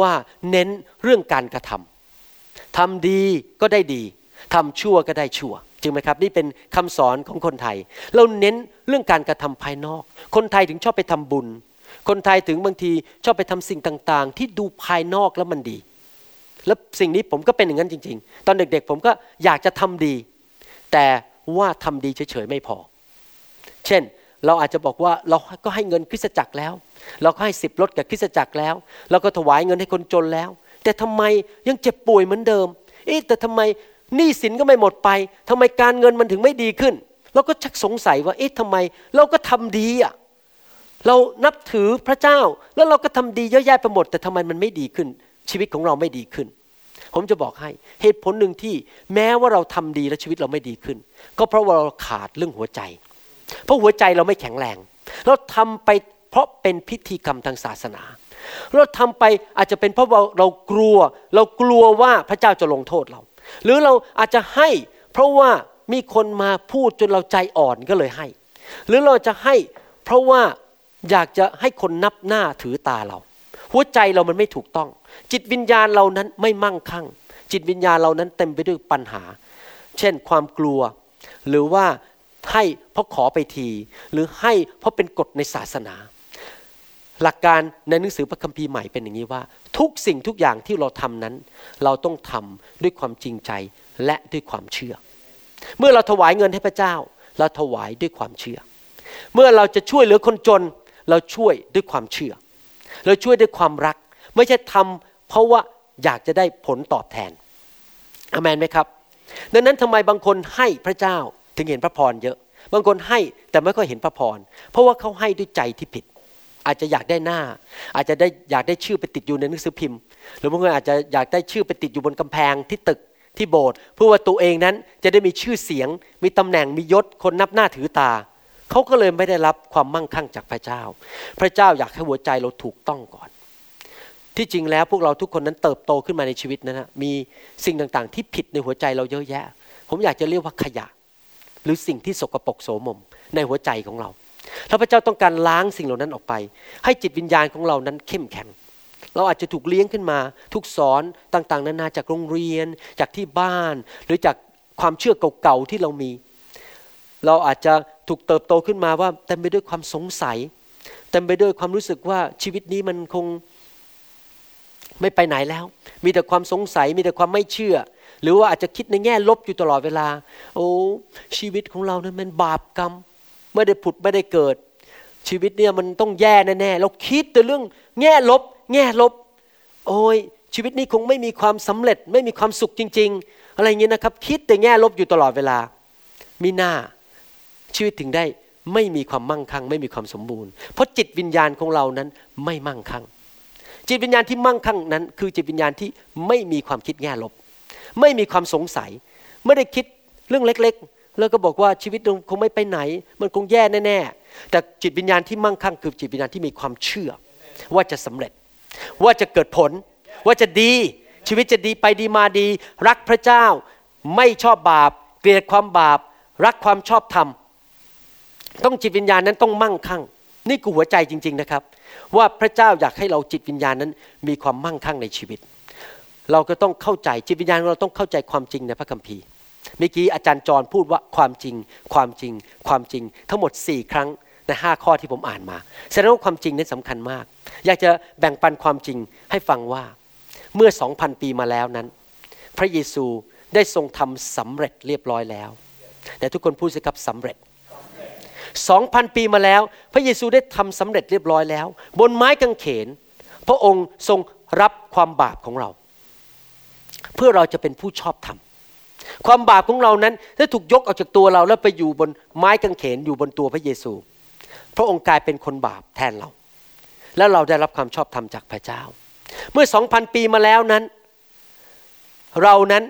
ว่าเน้นเรื่องการกระทำทำดีก็ได้ดีทำชั่วก็ได้ชั่วจริงไหมครับนี่เป็นคำสอนของคนไทย เราเน้นเรื่องการกระทำภายนอก คนไทยถึงชอบไปทำบุญ คนไทยถึงบางทีชอบไปทำสิ่งต่างๆ ที่ดูภายนอกแล้วมันดี แล้วสิ่งนี้ผมก็เป็นอย่างนั้นจริง ๆ ตอนเด็กๆ ผมก็อยากจะทำดี แต่ว่าทำดีเฉยๆไม่พอ เช่น เราอาจจะบอกว่าเราก็ให้เงินคริสตจักรแล้ว เราก็ให้สิบลดกับคริสตจักรแล้ว เราก็ถวายเงินให้คนจนแล้ว แต่ทำไมยังเจ็บป่วยเหมือนเดิม เอ๊ะแต่ทำไมหนี้สินก็ไม่หมดไปทำไมการเงินมันถึงไม่ดีขึ้น เราก็ชักสงสัยว่าเอ๊ะทำไม เราก็ทำดีอะเรานับถือพระเจ้าแล้วเราก็ทำดีเยอะแยะไปหมด แต่ทำไมมันไม่ดีขึ้น ชีวิตของเราไม่ดีขึ้น ผมจะบอกให้เหตุผลหนึ่งที่แม้ว่าเราทำดีและชีวิตเราไม่ดีขึ้น ก็เพราะว่าเราขาดเรื่องหัวใจ เพราะหัวใจเราไม่แข็งแรง เราทำไปเพราะเป็นพิธีกรรมทางศาสนา เราทำไปอาจจะเป็นเพราะว่าเรากลัว เรากลัวว่าพระเจ้าจะลงโทษเรา หรือเราอาจจะให้เพราะว่ามีคนมาพูดจนเราใจอ่อนก็เลยให้ หรือเราจะให้เพราะว่าอยากจะให้คนนับหน้าถือตาเรา หัวใจเรามันไม่ถูกต้อง จิตวิญญาณเรานั้นไม่มั่งคั่ง จิตวิญญาณเรานั้นเต็มไปด้วยปัญหา เช่นความกลัว หรือว่า ให้เพราะขอไปที หรือให้เพราะเป็นกฎในศาสนา หลักการในหนังสือพระคัมภีร์ใหม่เป็นอย่างนี้ว่า ทุกสิ่งทุกอย่างที่เราทำนั้น เราต้องทำด้วยความจริงใจและด้วยความเชื่อ เมื่อเราถวายเงินให้พระเจ้า เราถวายด้วยความเชื่อ เมื่อเราจะช่วยเหลือคนจนเราช่วยด้วยความเชื่อ เราช่วยด้วยความรัก ไม่ใช่ทำเพราะว่าอยากจะได้ผลตอบแทนอเมนไหมครับ ดังนั้นทำไมบางคนให้พระเจ้า ถึงเห็นพระพรเยอะ บางคนให้แต่ไม่ค่อยเห็นพระพร เพราะว่าเขาให้ด้วยใจที่ผิด อาจจะอยากได้หน้า อาจจะได้อยากได้ชื่อไปติดอยู่ในหนังสือพิมพ์ หรือบางคนอาจจะอยากได้ชื่อไปติดอยู่บนกำแพงที่ตึกที่โบสถ์เพื่อว่าตัวเองนั้นจะได้มีชื่อเสียง มีตำแหน่งมียศคนนับหน้าถือตาเขาก็เลยไม่ได้รับความมั่งคั่งจากพระเจ้า พระเจ้าอยากให้หัวใจเราถูกต้องก่อน ที่จริงแล้วพวกเราทุกคนนั้นเติบโตขึ้นมาในชีวิตนะฮะมีสิ่งต่างๆ ที่ผิดในหัวใจเราเยอะแยะ ผมอยากจะเรียกว่าขยะ หรือสิ่งที่สกปรกโสมม ในหัวใจของเราแล้วพระเจ้าต้องการล้างสิ่งเหล่านั้นออกไป ให้จิตวิญญาณของเรานั้นเข้มแข็ง เราอาจจะถูกเลี้ยงขึ้นมาทุกสอนต่างๆ นานาจากโรงเรียน จากที่บ้าน หรือจากความเชื่อเก่าๆที่เรามี เราอาจจะถูกเติบโตขึ้นมาว่าเต็มไปด้วยความสงสัยเต็มไปด้วยความรู้สึกว่าชีวิตนี้มันคงไม่ไปไหนแล้ว มีแต่ความสงสัย มีแต่ความไม่เชื่อ หรือว่าอาจจะคิดในแง่ลบอยู่ตลอดเวลา โอ้ชีวิตของเรานั้นมันบาปกรรม ไม่ได้ผุดไม่ได้เกิด ชีวิตเนี่ยมันต้องแย่แน่ๆเราคิดแต่เรื่องแง่ลบ แง่ลบ โอ้ยชีวิตนี้คงไม่มีความสำเร็จ ไม่มีความสุขจริง ๆ อะไรเงี้ยนะครับ คิดแต่แง่ลบอยู่ตลอดเวลามีหน้าชีวิตถึงได้ไม่มีความมั่งคั่ง ไม่มีความสมบูรณ์ เพราะจิตวิญญาณของเรานั้นไม่มั่งคั่งจิตวิญญาณที่มั่งคั่งนั้น คือจิตวิญญาณที่ไม่มีความคิดแง่ลบ ไม่มีความสงสัย ไม่ได้คิดเรื่องเล็กๆ แล้วก็บอกว่าชีวิตคงไม่ไปไหน มันคงแย่แน่ๆ แต่จิตวิญญาณที่มั่งคั่งคือจิตวิญญาณที่มีความเชื่อ ว่าจะสำเร็จ ว่าจะเกิดผล ว่าจะดี ชีวิตจะดีไปดีมาดี รักพระเจ้า ไม่ชอบบาป เกลียดความบาป รักความชอบธรรม ต้องจิตวิญญาณนั้นต้องมั่งคั่ง นี่คือหัวใจจริง ๆนะครับ ว่าพระเจ้าอยากให้เราจิตวิญญาณนั้น มีความมั่งคั่งในชีวิต เราก็ต้องเข้าใจจิตวิญญาณเราต้องเข้าใจความจริงในพระคัมภีร์เมื่อกี้อาจารย์จรพูดว่าความจริง ความจริง ความจริง ทั้งหมด 4 ครั้งในห้าข้อที่ผมอ่านมาแสดงว่าความจริงนั้นสำคัญมาก อยากจะแบ่งปันความจริงให้ฟังว่าเมื่อสองพันปีมาแล้วนั้น พระเยซูได้ทรงทำสำเร็จเรียบร้อยแล้ว แต่ทุกคนพูดสิครับสำเร็จสองพันปีมาแล้ว พระเยซูได้ทำสำเร็จเรียบร้อยแล้ว บนไม้กางเขน พระองค์ทรงรับความบาปของเรา เพื่อเราจะเป็นผู้ชอบธรรมความบาปของเรานั้นได้ถูกยกออกจากตัวเราแล้วไปอยู่บนไม้กางเขนอยู่บนตัวพระเยซู พระองค์กลายเป็นคนบาปแทนเรา แล้วเราได้รับความชอบธรรมจากพระเจ้า เมื่อสองพันปีมาแล้วนั้น เรานั้น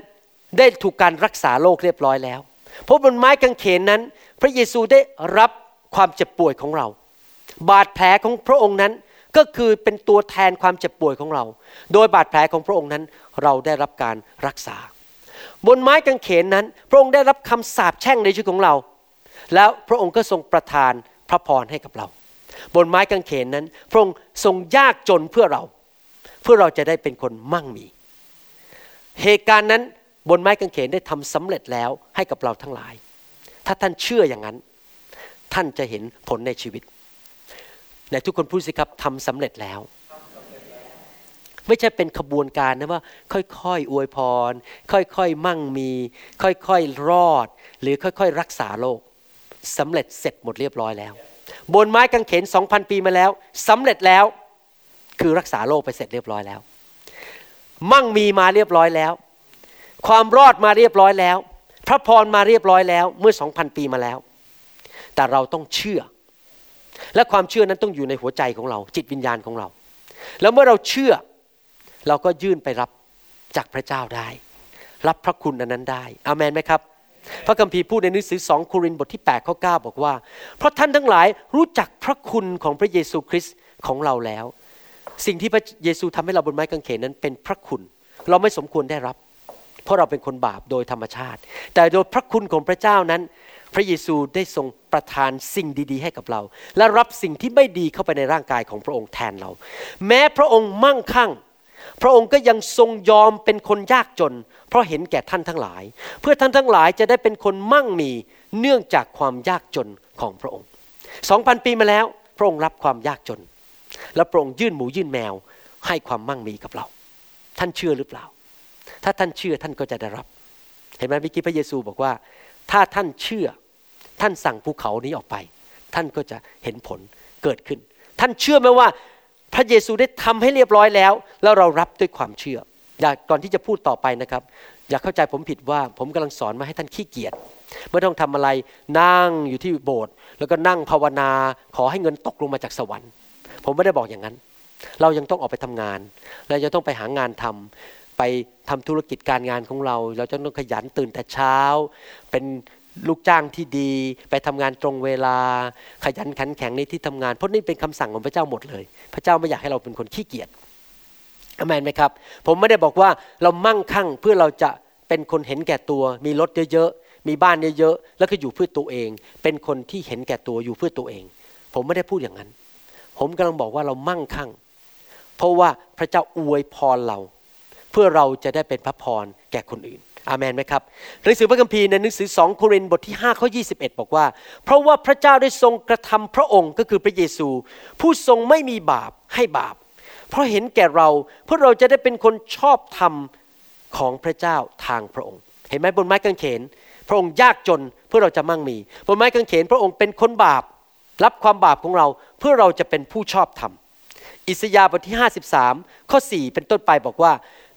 ได้ถูกการรักษาโรคเรียบร้อยแล้ว เพราะบนไม้กางเขนนั้น พระเยซูได้รับความเจ็บป่วยของเรา บาดแผลของพระองค์นั้น ก็คือเป็นตัวแทนความเจ็บป่วยของเรา โดยบาดแผลของพระองค์นั้นเราได้รับการรักษา บนไม้กางเขนนั้น พระองค์ได้รับคำสาปแช่งในชีวิตของเรา แล้วพระองค์ก็ทรงประทานพระพรให้กับเรา บนไม้กางเขนนั้น พระองค์ทรงยากจนเพื่อเรา เพื่อเราจะได้เป็นคนมั่งมี เหตุการณ์นั้นบนไม้กางเขนได้ทำสำเร็จแล้วให้กับเราทั้งหลาย ถ้าท่านเชื่ออย่างนั้น ท่านจะเห็นผลในชีวิต ในทุกคนพูดสิครับทำสำเร็จแล้ว ไม่ใช่เป็นขบวนการนะว่า ค่อยๆอวยพร ค่อยๆมั่งมี ค่อยๆรอด หรือค่อยๆรักษาโรคสำเร็จเสร็จหมดเรียบร้อยแล้ว บนไม้กางเขนสองพันปีมาแล้วสำเร็จแล้วคือรักษาโรคไปเสร็จเรียบร้อยแล้ว มั่งมีมาเรียบร้อยแล้ว ความรอดมาเรียบร้อยแล้ว พระพรมาเรียบร้อยแล้วเมื่อสองพันปีมาแล้ว แต่เราต้องเชื่อ และความเชื่อนั้นต้องอยู่ในหัวใจของเรา จิตวิญญาณของเรา แล้วเมื่อเราเชื่อเราก็ยื่นไปรับจากพระเจ้าได้ รับพระคุณอันนั้นได้อามนไหมครับ พระคัมภีร์พูดในหนังสือสองโครินธ์บทที่8ข้อ9บอกว่า เพราะท่านทั้งหลายรู้จักพระคุณของพระเยซูคริสต์ของเราแล้ว สิ่งที่พระเยซูทำให้เราบนไม้กางเขนนั้นเป็นพระคุณ เราไม่สมควรได้รับ เพราะเราเป็นคนบาปโดยธรรมชาติ แต่โดยพระคุณของพระเจ้านั้น พระเยซูได้ทรงประทานสิ่งดีๆ ให้กับเรา และรับสิ่งที่ไม่ดีเข้าไปในร่างกายของพระองค์แทนเรา แม้พระองค์มั่งคั่ง พระองค์ก็ยังทรงยอมเป็นคนยากจน เพราะเห็นแก่ท่านทั้งหลาย เพื่อท่านทั้งหลายจะได้เป็นคนมั่งมีเนื่องจากความยากจนของพระองค์สองพันปีมาแล้ว พระองค์รับความยากจน แล้วพระองค์ยื่นหมูยื่นแมว ให้ความมั่งมีกับเรา ท่านเชื่อหรือเปล่า ถ้าท่านเชื่อท่านก็จะได้รับ เห็นไหมเมื่อกี้พระเยซูบอกว่า ถ้าท่านเชื่อ ท่านสั่งภูเขานี้ออกไป ท่านก็จะเห็นผลเกิดขึ้น ท่านเชื่อไหมว่า พระเยซูได้ทำให้เรียบร้อยแล้ว แล้วเรารับด้วยความเชื่อ อยากก่อนที่จะพูดต่อไปนะครับ อย่าเข้าใจผมผิดว่าผมกำลังสอนมาให้ท่านขี้เกียจไม่ต้องทำอะไรนั่งอยู่ที่โบสถ์แล้วก็นั่งภาวนา ขอให้เงินตกลงมาจากสวรรค์ ผมไม่ได้บอกอย่างนั้น เรายังต้องออกไปทำงานเราจะต้องไปหางานทำไปทำธุรกิจการงานของเรา เราจะต้องขยันตื่นแต่เช้า เป็น ลูกจ้างที่ดีไปทำงานตรงเวลา ขยันขันแข็งในที่ทำงานเพราะนี่เป็นคำสั่งของพระเจ้าหมดเลย พระเจ้าไม่อยากให้เราเป็นคนขี้เกียจอเมนไหมครับ ผมไม่ได้บอกว่าเรามั่งคั่งเพื่อเราจะเป็นคนเห็นแก่ตัว มีรถเยอะๆมีบ้านเยอะๆแล้วก็อยู่เพื่อตัวเอง เป็นคนที่เห็นแก่ตัวอยู่เพื่อตัวเอง ผมไม่ได้พูดอย่างนั้น ผมกำลังบอกว่าเรามั่งคั่ง เพราะว่าพระเจ้าอวยพรเรา เพื่อเราจะได้เป็นพระพรแก่คนอื่น อามันไหมครับหนังสือพระคัมภีร์ในหนังสือสองโครินธ์บทที่5ข้อ21 บอกว่า เพราะว่าพระเจ้าได้ทรงกระทำพระองค์ก็คือพระเยซู ผู้ทรงไม่มีบาปให้บาป เพราะเห็นแก่เราเพื่อเราจะได้เป็นคนชอบธรรมของพระเจ้าทางพระองค์ เห็นไหมบนไม้กางเขน พระองค์ยากจนเพื่อเราจะมั่งมีบนไม้กางเขน พระองค์เป็นคนบาป รับความบาปของเราเพื่อเราจะเป็นผู้ชอบธรรมอิสยาห์บทที่ 53 ข้อ 4 เป็นต้นไปบอกว่า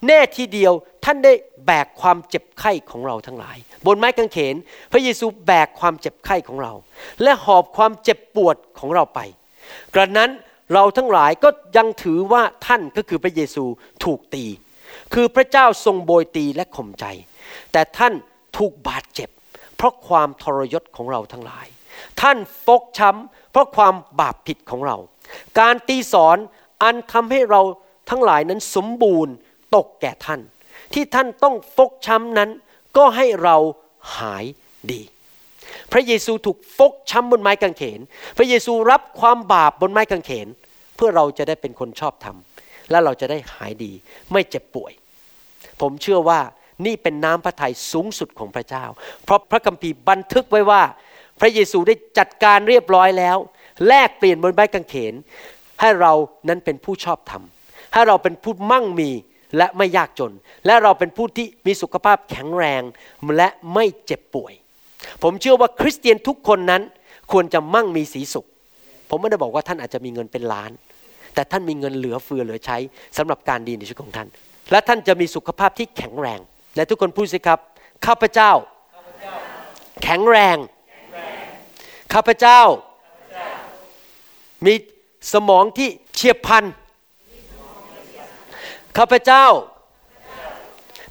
แน่ทีเดียวท่านได้แบกความเจ็บไข้ของเราทั้งหลาย บนไม้กางเขน พระเยซูแบกความเจ็บไข้ของเรา และหอบความเจ็บปวดของเราไป กระนั้นเราทั้งหลายก็ยังถือว่าท่านก็คือพระเยซูถูกตี คือพระเจ้าทรงโบยตีและข่มใจ แต่ท่านถูกบาดเจ็บ เพราะความทรยศของเราทั้งหลาย ท่านฟกช้ำเพราะความบาปผิดของเรา การตีสอนอันทำให้เราทั้งหลายนั้นสมบูรณ์ ตกแก่ท่าน ที่ท่านต้องฟกช้ำนั้น ก็ให้เราหายดี พระเยซูถูกฟกช้ำบนไม้กางเขน พระเยซูรับความบาปบนไม้กางเขน เพื่อเราจะได้เป็นคนชอบธรรม และเราจะได้หายดีไม่เจ็บป่วย ผมเชื่อว่านี่เป็นน้ำพระทัยสูงสุดของพระเจ้า เพราะพระคัมภีร์บันทึกไว้ว่า พระเยซูได้จัดการเรียบร้อยแล้ว แลกเปลี่ยนบนไม้กางเขน ให้เรานั้นเป็นผู้ชอบธรรม ให้เราเป็นผู้มั่งมี และไม่ยากจน และเราเป็นผู้ที่มีสุขภาพแข็งแรง และไม่เจ็บป่วย ผมเชื่อว่าคริสเตียนทุกคนนั้นควรจะมั่งมีสีสุข ผมไม่ได้บอกว่าท่านอาจจะมีเงินเป็นล้าน แต่ท่านมีเงินเหลือเฟือเหลือใช้สำหรับการดีในชีวิตของท่าน และท่านจะมีสุขภาพที่แข็งแรง และทุกคนพูดสิครับข้าพเจ้า แข็งแรง ข้าพเจ้า มีสมองที่เฉียบพลัน ข้าพเจ้า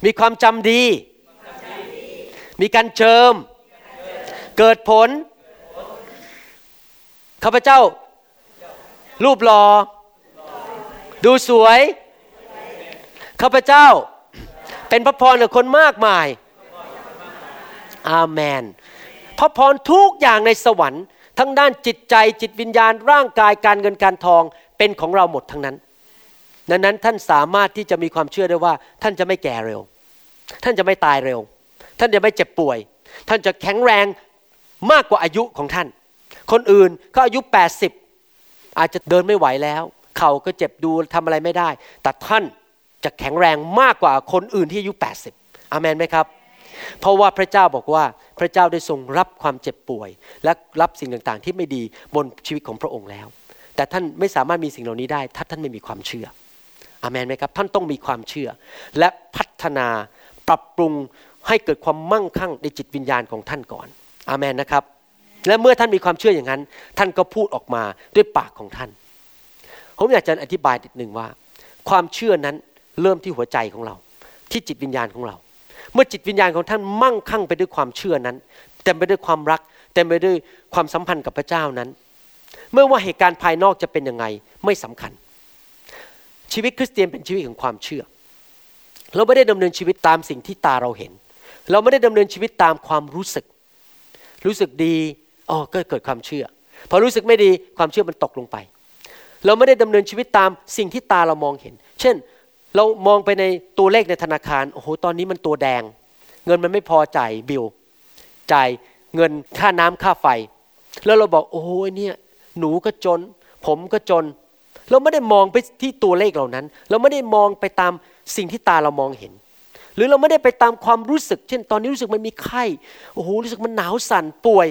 มีความจำดี มีการเจิม เกิดผล ข้าพเจ้า รูปหลอ่อ ดูสวย ข้าพเจ้า เป็นพระพรกับคนมากมาย อาเมน พระพรทุกอย่างในสวรรค์ ทั้งด้านจิตใจจิตวิญญาณร่างกายการเงินการทองเป็นของเราหมดทั้งนั้น ดังนั้นท่านสามารถที่จะมีความเชื่อได้ว่า ท่านจะไม่แก่เร็ว ท่านจะไม่ตายเร็ว ท่านจะไม่เจ็บป่วย ท่านจะแข็งแรงมากกว่าอายุของท่าน คนอื่นเขาอายุ 80 อาจจะเดินไม่ไหวแล้ว เข่าก็เจ็บดูทำอะไรไม่ได้ แต่ท่านจะแข็งแรงมากกว่าคนอื่นที่อายุ 80อามนไหมครับ เพราะว่าพระเจ้าบอกว่าพระเจ้าได้ทรงรับความเจ็บป่วย และรับสิ่งต่างๆ ที่ไม่ดีบนชีวิตของพระองค์แล้ว แต่ท่านไม่สามารถมีสิ่งเหล่านี้ได้ ถ้าท่านไม่มีความเชื่อ อามนไหมครับ ท่านต้องมีความเชื่อ และพัฒนาปรับปรุงให้เกิดความมั่งคั่งในจิตวิญญาณของท่านก่อนอามนนะครับ และเมื่อท่านมีความเชื่ออย่างนั้น ท่านก็พูดออกมาด้วยปากของท่าน ผมอยากจะอธิบายนิดหนึ่งว่า ความเชื่อนั้นเริ่มที่หัวใจของเรา ที่จิตวิญญาณของเรา เมื่อจิตวิญญาณของท่านมั่งคั่งไปด้วยความเชื่อนั้นเต็มไปด้วยความรักเต็มไปด้วยความสัมพันธ์กับพระเจ้านั้น เมื่อว่าเหตุการณ์ภายนอกจะเป็นยังไงไม่สำคัญ ชีวิตคริสเตียนเป็นชีวิตของความเชื่อ เราไม่ได้ดำเนินชีวิตตามสิ่งที่ตาเราเห็น เราไม่ได้ดำเนินชีวิตตามความรู้สึก รู้สึกดีอ๋อก็เกิดความเชื่อ พอรู้สึกไม่ดีความเชื่อมันตกลงไป เราไม่ได้ดำเนินชีวิตตามสิ่งที่ตาเรามองเห็น เช่น เรามองไปในตัวเลขในธนาคารโอ้โหตอนนี้มันตัวแดง เงินมันไม่พอจ่ายบิลจ่ายเงินค่าน้ำค่าไฟ แล้วเราบอกโอ้โหเนี่ยหนูก็จน ผมก็จน เราไม่ได้มองไปที่ตัวเลขเหล่านั้น เราไม่ได้มองไปตามสิ่งที่ตาเรามองเห็น หรือเราไม่ได้ไปตามความรู้สึก เช่น ตอนนี้รู้สึกมันมีไข้โอ้โหรู้สึกมันหนาวสั่นป่วย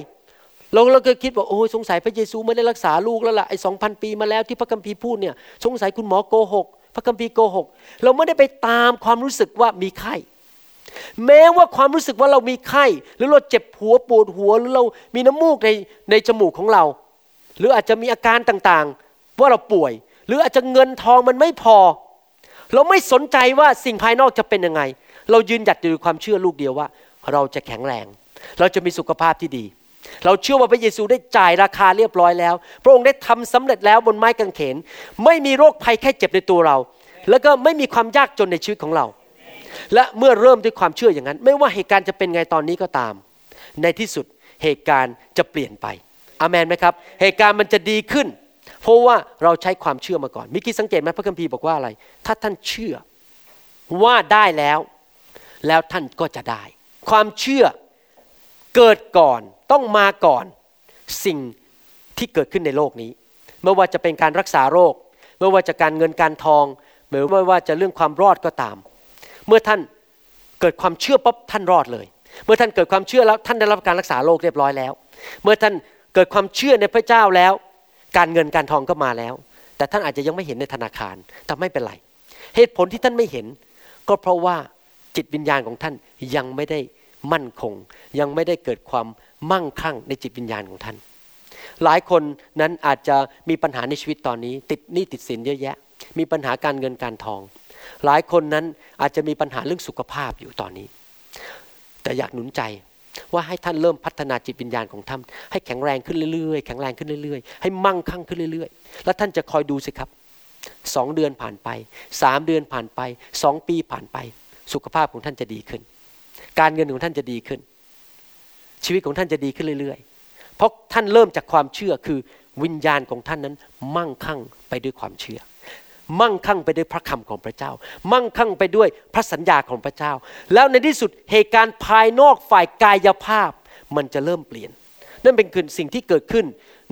เราเราก็คิดว่าโอ้สงสัยพระเยซูไม่ได้รักษาลูกแล้วล่ะไอ้สองพันปีมาแล้วที่พระคัมภีร์พูดเนี่ยสงสัยคุณหมอโกหกพระคัมภีร์โกหก เราไม่ได้ไปตามความรู้สึกว่ามีไข้ แม้ว่าความรู้สึกว่าเรามีไข้ หรือเราเจ็บหัวปวดหัวหรือเรามีน้ำมูกในในจมูกของเรา หรืออาจจะมีอาการต่างๆ ว่าเราป่วย หรืออาจจะเงินทองมันไม่พอ เราไม่สนใจว่าสิ่งภายนอกจะเป็นยังไง เรายืนหยัดอยู่ความเชื่อลูกเดียวว่า เราจะแข็งแรง เราจะมีสุขภาพที่ดี เราเชื่อว่าพระเยซูได้จ่ายราคาเรียบร้อยแล้ว พระองค์ได้ทำสำเร็จแล้วบนไม้กางเขน ไม่มีโรคภัยแค่เจ็บในตัวเรา แล้วก็ไม่มีความยากจนในชีวิตของเรา และเมื่อเริ่มด้วยความเชื่ออย่างนั้น ไม่ว่าเหตุการณ์จะเป็นไงตอนนี้ก็ตาม ในที่สุดเหตุการณ์จะเปลี่ยนไปอามนไหมครับ เหตุการณ์มันจะดีขึ้น เพราะว่าเราใช้ความเชื่อมาก่อนมิกี้สังเกตไหมพระคัมภีร์บอกว่าอะไร ถ้าท่านเชื่อว่าได้แล้ว แล้วท่านก็จะได้ ความเชื่อเกิดก่อนต้องมาก่อนสิ่งที่เกิดขึ้นในโลกนี้ ไม่ว่าจะเป็นการรักษาโรค ไม่ว่าจะการเงินการทองหรือไม่ว่าจะเรื่องความรอดก็ตาม เมื่อท่านเกิดความเชื่อปั๊บท่านรอดเลย เมื่อท่านเกิดความเชื่อแล้วท่านได้รับการรักษาโรคเรียบร้อยแล้ว เมื่อท่านเกิดความเชื่อในพระเจ้าแล้ว การเงินการทองก็มาแล้ว แต่ท่านอาจจะยังไม่เห็นในธนาคารแต่ไม่เป็นไร เหตุผลที่ท่านไม่เห็น ก็เพราะว่าจิตวิญญาณของท่านยังไม่ได้มั่นคง ยังไม่ได้เกิดความมั่งคั่งในจิตวิญญาณของท่าน หลายคนนั้นอาจจะมีปัญหาในชีวิตตอนนี้ ติดหนี้ติดสินเยอะแยะ มีปัญหาการเงินการทอง หลายคนนั้นอาจจะมีปัญหาเรื่องสุขภาพอยู่ตอนนี้ แต่อยากหนุนใจ ว่าให้ท่านเริ่มพัฒนาจิตวิญญาณของท่านให้แข็งแรงขึ้นเรื่อยๆ แข็งแรงขึ้นเรื่อยๆ ให้มั่งคั่งขึ้นเรื่อยๆ แล้วท่านจะคอยดูสิครับสองเดือนผ่านไปสามเดือนผ่านไปสองปีผ่านไป สุขภาพของท่านจะดีขึ้น การเงินของท่านจะดีขึ้น ชีวิตของท่านจะดีขึ้นเรื่อยๆ เพราะท่านเริ่มจากความเชื่อคือวิญญาณของท่านนั้นมั่งคั่งไปด้วยความเชื่อ มั่งคั่งไปด้วยพระคำของพระเจ้า มั่งคั่งไปด้วยพระสัญญาของพระเจ้า แล้วในที่สุดเหตุการณ์ภายนอกฝ่ายกายภาพมันจะเริ่มเปลี่ยน นั่นเป็นคือสิ่งที่เกิดขึ้น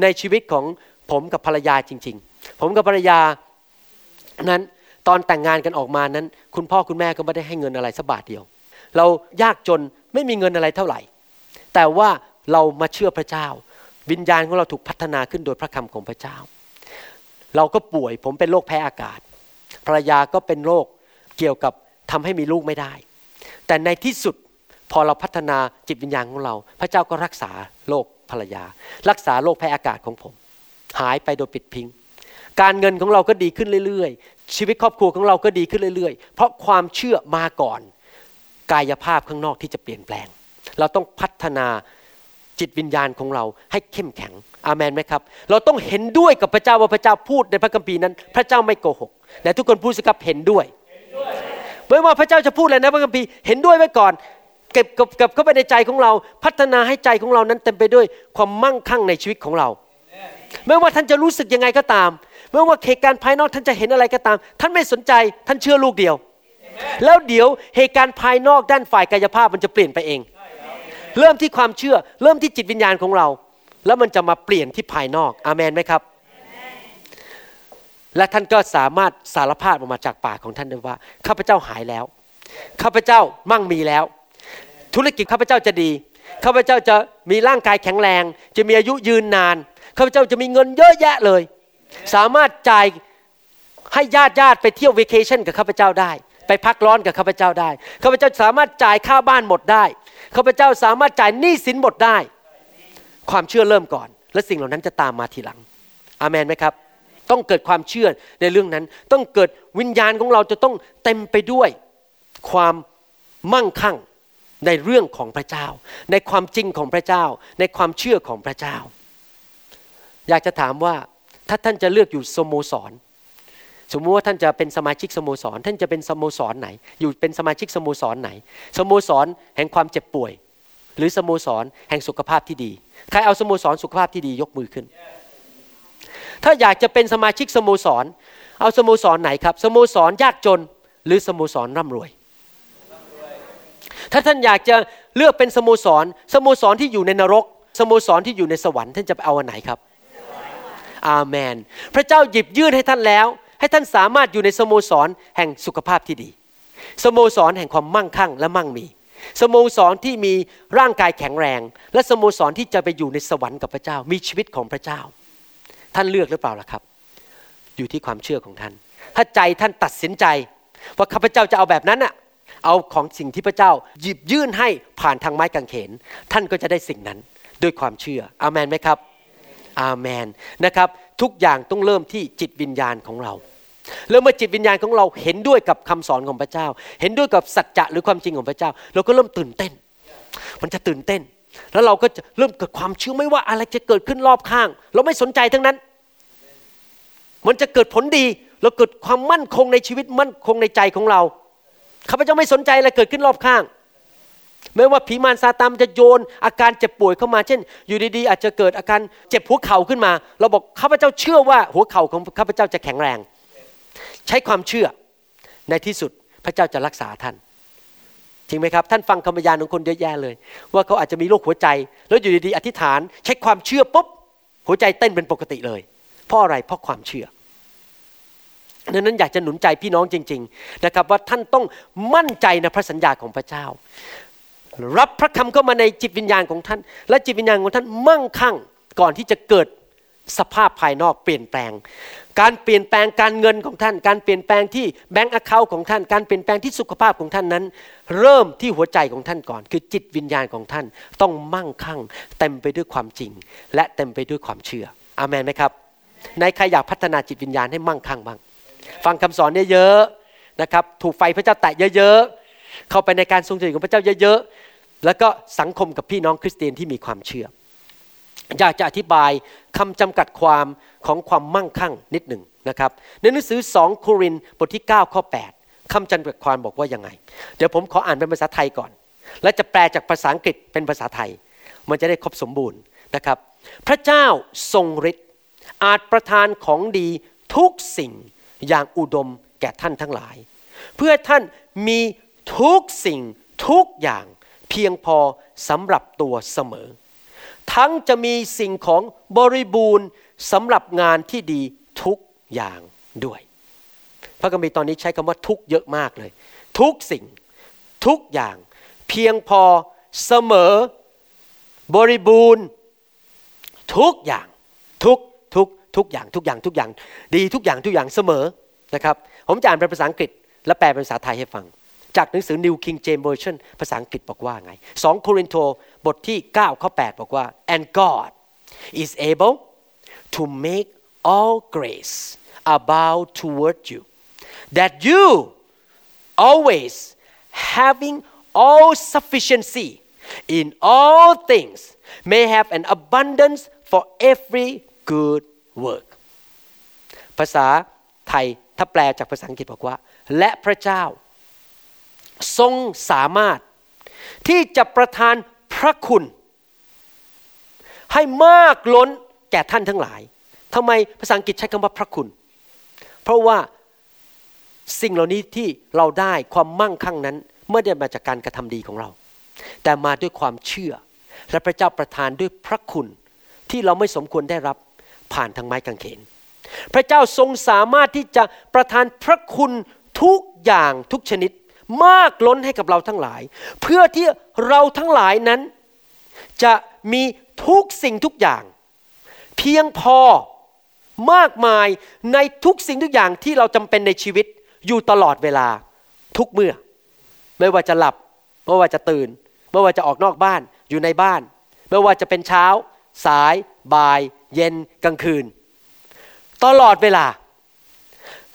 ในชีวิตของผมกับภรรยาจริง ๆ ผมกับภรรยานั้นตอนแต่งงานกันออกมานั้น คุณพ่อคุณแม่ก็ไม่ได้ให้เงินอะไรสักบาทเดียว เรายากจนไม่มีเงินอะไรเท่าไหร่ แต่ว่าเรามาเชื่อพระเจ้า วิญญาณของเราถูกพัฒนาขึ้นโดยพระคำของพระเจ้า เราก็ป่วย ผมเป็นโรคแพ้อากาศ ภรรยาก็เป็นโรคเกี่ยวกับทำให้มีลูกไม่ได้ แต่ในที่สุดพอเราพัฒนาจิตวิญญาณของเรา พระเจ้าก็รักษาโรคภรรยา รักษาโรคแพ้อากาศของผม หายไปโดยปิดพิง การเงินของเราก็ดีขึ้นเรื่อยๆ ชีวิตครอบครัวของเราก็ดีขึ้นเรื่อยๆ เพราะความเชื่อมาก่อน กายภาพข้างนอกที่จะเปลี่ยนแปลง เราต้องพัฒนา จิตวิญญาณของเราให้เข้มแข็ง อามันไหมครับ เราต้องเห็นด้วยกับพระเจ้าว่าพระเจ้าพูดในพระคัมภีร์นั้น พระเจ้าไม่โกหกแต่ทุกคนพูดสิครับเห็นด้วยไม่ว่าพระเจ้าจะพูดอะไรในพระคัมภีร์เห็นด้วยไว้ก่อน เก็บกับกับเข้าไปในใจของเรา พัฒนาให้ใจของเรานั้นเต็มไปด้วยความมั่งคั่งในชีวิตของเรา ไม่ว่าท่านจะรู้สึกยังไงก็ตาม ไม่ว่าเหตุการณ์ภายนอกท่านจะเห็นอะไรก็ตาม ท่านไม่สนใจท่านเชื่อลูกเดียว แล้วเดี๋ยวเหตุการณ์ภายนอกด้านฝ่ายกายภาพมันจะเปลี่ยนไปเอง เริ่มที่ความเชื่อ เริ่มที่จิตวิญญาณของเรา แล้วมันจะมาเปลี่ยนที่ภายนอกอาเมนไหมครับ และท่านก็สามารถสารภาพออกมาจากปากของท่านได้ว่าข้าพเจ้าหายแล้วข้าพเจ้ามั่งมีแล้ว ธุรกิจข้าพเจ้าจะดีข้าพเจ้าจะมีร่างกายแข็งแรง จะมีอายุยืนนานข้าพเจ้าจะมีเงินเยอะแยะเลย สามารถจ่ายให้ญาติญาติไปเที่ยววีเคชั่นกับข้าพเจ้าได้ ไปพักร้อนกับข้าพเจ้าได้ข้าพเจ้าสามารถจ่ายค่าบ้านหมดได้ ข้าพเจ้าสามารถจ่ายหนี้สินหมดได้ ความเชื่อเริ่มก่อน และสิ่งเหล่านั้นจะตามมาทีหลัง อามันไหมครับ ต้องเกิดความเชื่อในเรื่องนั้น ต้องเกิดวิญญาณของเราจะต้องเต็มไปด้วย ความมั่งคั่งในเรื่องของพระเจ้า ในความจริงของพระเจ้า ในความเชื่อของพระเจ้า อยากจะถามว่าถ้าท่านจะเลือกอยู่สโมสร สมมติว่าท่านจะเป็นสมาชิกสโมสร ท่านจะเป็นสโมสรไหน อยู่เป็นสมาชิกสโมสรไหน สโมสรแห่งความเจ็บป่วย หรือสโมสรแห่งสุขภาพที่ดี ใครเอาสโมสรสุขภาพที่ดียกมือขึ้น ถ้าอยากจะเป็นสมาชิกสโมสร เอาสโมสรไหนครับ สโมสรยากจนหรือสโมสรร่ำรวย ถ้าท่านอยากจะเลือกเป็นสโมสร สโมสรที่อยู่ในนรก สโมสรที่อยู่ในสวรรค์ท่านจะไปเอาอันไหนครับอาเมน พระเจ้าหยิบยื่นให้ท่านแล้ว ให้ท่านสามารถอยู่ในสโมสรแห่งสุขภาพที่ดี สโมสรแห่งความมั่งคั่งและมั่งมี สโมสรที่มีร่างกายแข็งแรง และสโมสรที่จะไปอยู่ในสวรรค์กับพระเจ้า มีชีวิตของพระเจ้า ท่านเลือกหรือเปล่าล่ะครับ อยู่ที่ความเชื่อของท่าน ถ้าใจท่านตัดสินใจ ว่าข้าพเจ้าจะเอาแบบนั้นอะเอาของสิ่งที่พระเจ้าหยิบยื่นให้ผ่านทางไม้กางเขน ท่านก็จะได้สิ่งนั้นด้วยความเชื่ออามันไหมครับอาเมนนะครับ ทุกอย่างต้องเริ่มที่จิตวิญญาณของเรา แล้วเมื่อจิตวิญญาณของเราเห็นด้วยกับคำสอนของพระเจ้า เห็นด้วยกับสัจจะหรือความจริงของพระเจ้า เราก็เริ่มตื่นเต้น มันจะตื่นเต้น แล้วเราก็จะเริ่มเกิดความเชื่อไม่ว่าอะไรจะเกิดขึ้นรอบข้าง เราไม่สนใจทั้งนั้น มันจะเกิดผลดีเราเกิดความมั่นคงในชีวิตมั่นคงในใจของเราข้าพเจ้าไม่สนใจอะไรเกิดขึ้นรอบข้างไม่ว่าผีมารซาตานจะโยนอาการเจ็บป่วยเข้ามา เช่น อยู่ดีๆ อาจจะเกิดอาการเจ็บหัวเข่าขึ้นมา เราบอกข้าพเจ้าเชื่อว่าหัวเข่าของข้าพเจ้าจะแข็งแรง ใช้ความเชื่อในที่สุดพระเจ้าจะรักษาท่านจริงไหมครับ ท่านฟังคำพยานของคนเยอะแยะเลย ว่าเขาอาจจะมีโรคหัวใจ แล้วอยู่ดีๆอธิษฐาน ใช้ความเชื่อปุ๊บหัวใจเต้นเป็นปกติเลย เพราะอะไรเพราะความเชื่อดังนั้นอยากจะหนุนใจพี่น้องจริง ๆ นะครับ ว่าท่านต้องมั่นใจในพระสัญญาของพระเจ้า รับพระคำเข้ามาในจิตวิญญาณของท่าน และจิตวิญญาณของท่านมั่งคั่งก่อนที่จะเกิด สภาพภายนอกเปลี่ยนแปลง การเปลี่ยนแปลงการเงินของท่าน การเปลี่ยนแปลงที่แบงก์อเคาท์ของท่าน การเปลี่ยนแปลงที่สุขภาพของท่านนั้น เริ่มที่หัวใจของท่านก่อน คือจิตวิญญาณของท่านต้องมั่งคั่ง เต็มไปด้วยความจริง และเต็มไปด้วยความเชื่ออามันไหมครับในใครอยากพัฒนาจิตวิญญาณให้มั่งคั่งบ้างฟังคำสอนเยอะนะครับถูกไฟพระเจ้าแตะเยอะๆเข้าไปในการทรงสถิตของพระเจ้าเยอะๆแล้วก็สังคมกับพี่น้องคริสเตียนที่มีความเชื่อ อยากจะอธิบายคำจำกัดความของความมั่งคั่งนิดหนึ่งนะครับ ในหนังสือ 2 โครินบทที่ 9 ข้อ 8คำจำกัดความบอกว่ายังไง เดี๋ยวผมขออ่านเป็นภาษาไทยก่อน แล้วจะแปลจากภาษาอังกฤษเป็นภาษาไทย มันจะได้ครบสมบูรณ์นะครับ พระเจ้าทรงฤทธิ์อาจประทานของดีทุกสิ่งอย่างอุดมแก่ท่านทั้งหลาย เพื่อท่านมีทุกสิ่งทุกอย่างเพียงพอสำหรับตัวเสมอ ทั้งจะมีสิ่งของบริบูรณ์สำหรับงานที่ดีทุกอย่างด้วย พระคัมภีร์ตอนนี้ใช้คำว่าทุกเยอะมากเลย ทุกสิ่งทุกอย่างเพียงพอเสมอบริบูรณ์ทุกอย่างทุกทุกทุกอย่างทุกอย่างทุกอย่าง ดีทุกอย่างทุกอย่างเสมอนะครับ ผมจะอ่านเป็นภาษาอังกฤษ และแปลเป็นภาษาไทยให้ฟัง จากหนังสือ New King James Version ภาษาอังกฤษบอกว่าไง 2 โครินโตบทที่ 9 ข้อ 8 บอกว่า and God is able to make all grace abound toward you that you always having all sufficiency in all things may have an abundance for every good work ภาษาไทยถ้าแปลจากภาษาอังกฤษบอกว่า และพระเจ้า ทรงสามารถที่จะประทานพระคุณ ให้มากล้นแก่ท่านทั้งหลายทำไมภาษาอังกฤษใช้คำว่าพระคุณ เพราะว่าสิ่งเหล่านี้ที่เราได้ความมั่งคั่งนั้นไม่ได้มาจากการกระทำดีของเรา แต่มาด้วยความเชื่อ และพระเจ้าประทานด้วยพระคุณที่เราไม่สมควรได้รับผ่านทางไม้กางเขน พระเจ้าทรงสามารถที่จะประทานพระคุณทุกอย่างทุกชนิด มากล้นให้กับเราทั้งหลาย เพื่อที่เราทั้งหลายนั้น จะมีทุกสิ่งทุกอย่าง เพียงพอมากมายในทุกสิ่งทุกอย่างที่เราจำเป็นในชีวิตอยู่ตลอดเวลาทุกเมื่อ ไม่ว่าจะหลับ ไม่ว่าจะตื่น ไม่ว่าจะออกนอกบ้านอยู่ในบ้าน ไม่ว่าจะเป็นเช้า สาย บ่าย เย็นกลางคืน ตลอดเวลา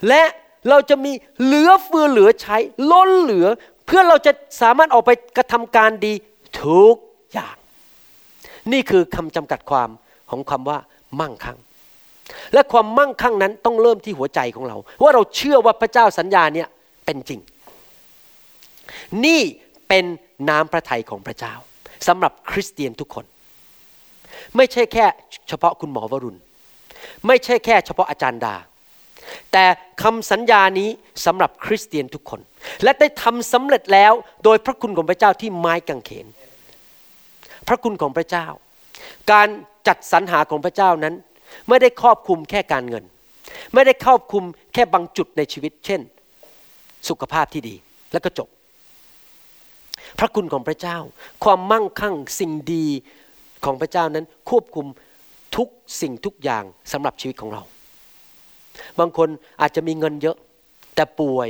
และ เราจะมีเหลือเฟือเหลือใช้ ล้นเหลือ เพื่อเราจะสามารถออกไปกระทำการดีทุกอย่าง นี่คือคำจำกัดความของคำว่ามั่งคั่ง และความมั่งคั่งนั้นต้องเริ่มที่หัวใจของเรา ว่าเราเชื่อว่าพระเจ้าสัญญาเนี่ยเป็นจริง นี่เป็นน้ำพระทัยของพระเจ้าสำหรับคริสเตียนทุกคน ไม่ใช่แค่เฉพาะคุณหมอวรุณ ไม่ใช่แค่เฉพาะอาจารย์ดา แต่คำสัญญานี้สำหรับคริสเตียนทุกคน และได้ทำสำเร็จแล้วโดยพระคุณของพระเจ้าที่ไม้กางเขน พระคุณของพระเจ้า การจัดสรรหาของพระเจ้านั้น ไม่ได้ครอบคลุมแค่การเงิน ไม่ได้ครอบคลุมแค่บางจุดในชีวิต เช่น สุขภาพที่ดีแล้วก็จบ พระคุณของพระเจ้า ความมั่งคั่งสิ่งดีของพระเจ้านั้นควบคุมทุกสิ่งทุกอย่างสำหรับชีวิตของเรา บางคนอาจจะมีเงินเยอะ แต่ป่วย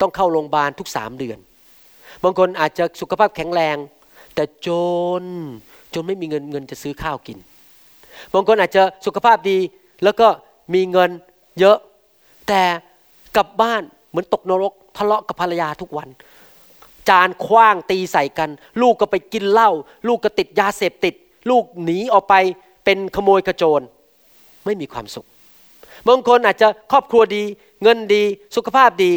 ต้องเข้าโรงพยาบาลทุกสามเดือน บางคนอาจจะสุขภาพแข็งแรง แต่จนจนไม่มีเงินเงินจะซื้อข้าวกิน บางคนอาจจะสุขภาพดีแล้วก็มีเงินเยอะ แต่กลับบ้านเหมือนตกนรกทะเลาะกับภรรยาทุกวัน จานคว้างตีใส่กัน ลูกก็ไปกินเหล้าลูกก็ติดยาเสพติด ลูกหนีออกไปเป็นขโมยกระโจรไม่มีความสุข บางคนอาจจะครอบครัวดี เงินดี สุขภาพดี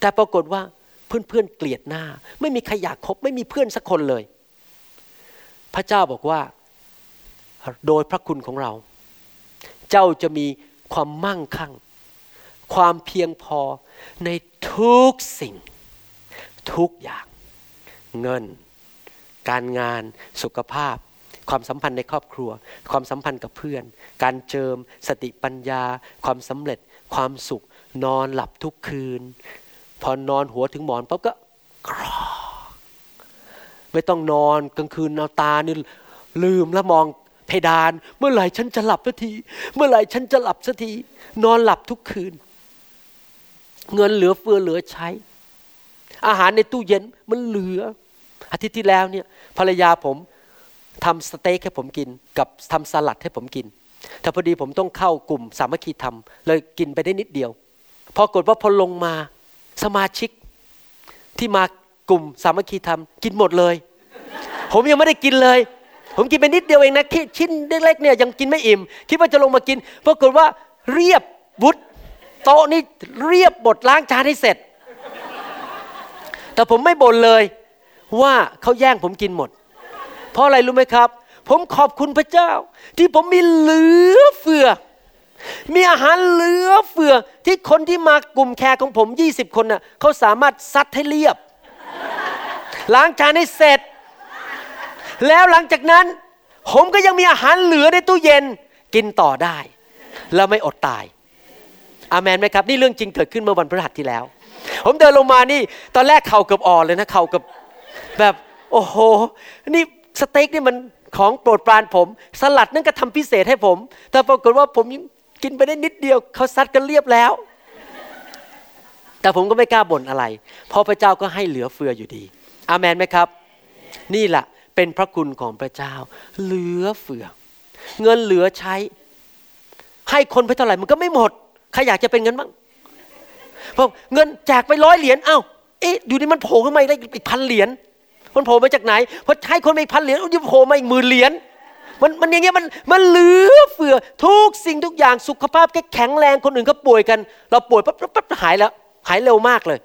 แต่ปรากฏว่าเพื่อนๆเกลียดหน้า ไม่มีใครอยากคบไม่มีเพื่อนสักคนเลย พระเจ้าบอกว่า โดยพระคุณของเรา เจ้าจะมีความมั่งคั่ง ความเพียงพอในทุกสิ่ง ทุกอย่าง เงิน การงานสุขภาพ ความสัมพันธ์ในครอบครัว ความสัมพันธ์กับเพื่อน การเจิม สติปัญญา ความสำเร็จ ความสุข นอนหลับทุกคืน พอนอนหัวถึงหมอนปั๊บก็กรอไม่ต้องนอนกลางคืนเอาตานี่ลืมแล้วมองเพดาน เมื่อไหร่ฉันจะหลับสักที เมื่อไหร่ฉันจะหลับสักที นอนหลับทุกคืน เงินเหลือเฟือเหลือใช้ อาหารในตู้เย็นมันเหลือ อาทิตย์ที่แล้วเนี่ยภรรยาผม ทำสเต็กให้ผมกิน กับทำสลัดให้ผมกิน แต่พอดีผมต้องเข้ากลุ่มสามัคคีทำเลยกินไปได้นิดเดียว พอกดว่าพอลงมาสมาชิกที่มากลุ่มสามัคคีธรรมกินหมดเลย ผมยังไม่ได้กินเลย ผมกินไปนิดเดียวเองนะชิ้นเล็กๆเนี่ยยังกินไม่อิ่ม คิดว่าจะลงมากินปรากฏว่าเรียบวุฒโต๊ะนี่เรียบบดล้างจานให้เสร็จ แต่ผมไม่บ่นเลยว่าเขาแย่งผมกินหมด เพราะอะไรรู้ไหมครับ ผมขอบคุณพระเจ้า ที่ผมมีเหลือเฟือ มีอาหารเหลือเฟือที่คนที่มากลุ่มแขกของผม 20 คนน่ะเขาสามารถซัดให้เรียบ ล้างจานให้เสร็จ แล้วหลังจากนั้น ผมก็ยังมีอาหารเหลือในตู้เย็นกินต่อได้ แล้วไม่อดตาย อาเมนไหมครับ นี่เรื่องจริงเกิดขึ้นเมื่อวันพฤหัสที่แล้ว ผมเดินลงมานี่ ตอนแรกเข่าเกือบอ่อนเลยนะเข่ากือบแบบ โอ้โห นี่ สเต็กนี่มันของโปรดปรานผม สลัดนั่นก็ทำพิเศษให้ผม แต่ปรากฏว่าผมกินไปได้นิดเดียวเขาซัดกันเรียบแล้ว แต่ผมก็ไม่กล้าบ่นอะไร เพราะพระเจ้าก็ให้เหลือเฟืออยู่ดี อาเมนไหมครับ นี่แหละเป็นพระคุณของพระเจ้า เหลือเฟือ เงินเหลือใช้ ให้คนไปเท่าไหร่มันก็ไม่หมด ใครอยากจะเป็นเงินบ้างพอเงินแจกไปร้อยเหรียญ เอ้า เอ๊ะ อยู่นี่มันโผล่ขึ้นมาได้อีกพันเหรียญ มันโผล่มาจากไหนพอให้คนไปพันเหรียญมันโผล่มาอีกหมื่นเหรียญมันมันอย่างเงี้ยมันมันเหลือเฟือทุกสิ่งทุกอย่างสุขภาพแแข็งแรงคนอื่นเขาป่วยกัน เราป่วยปั๊บปั๊บปั๊บหายแล้วหายเร็วมากเลย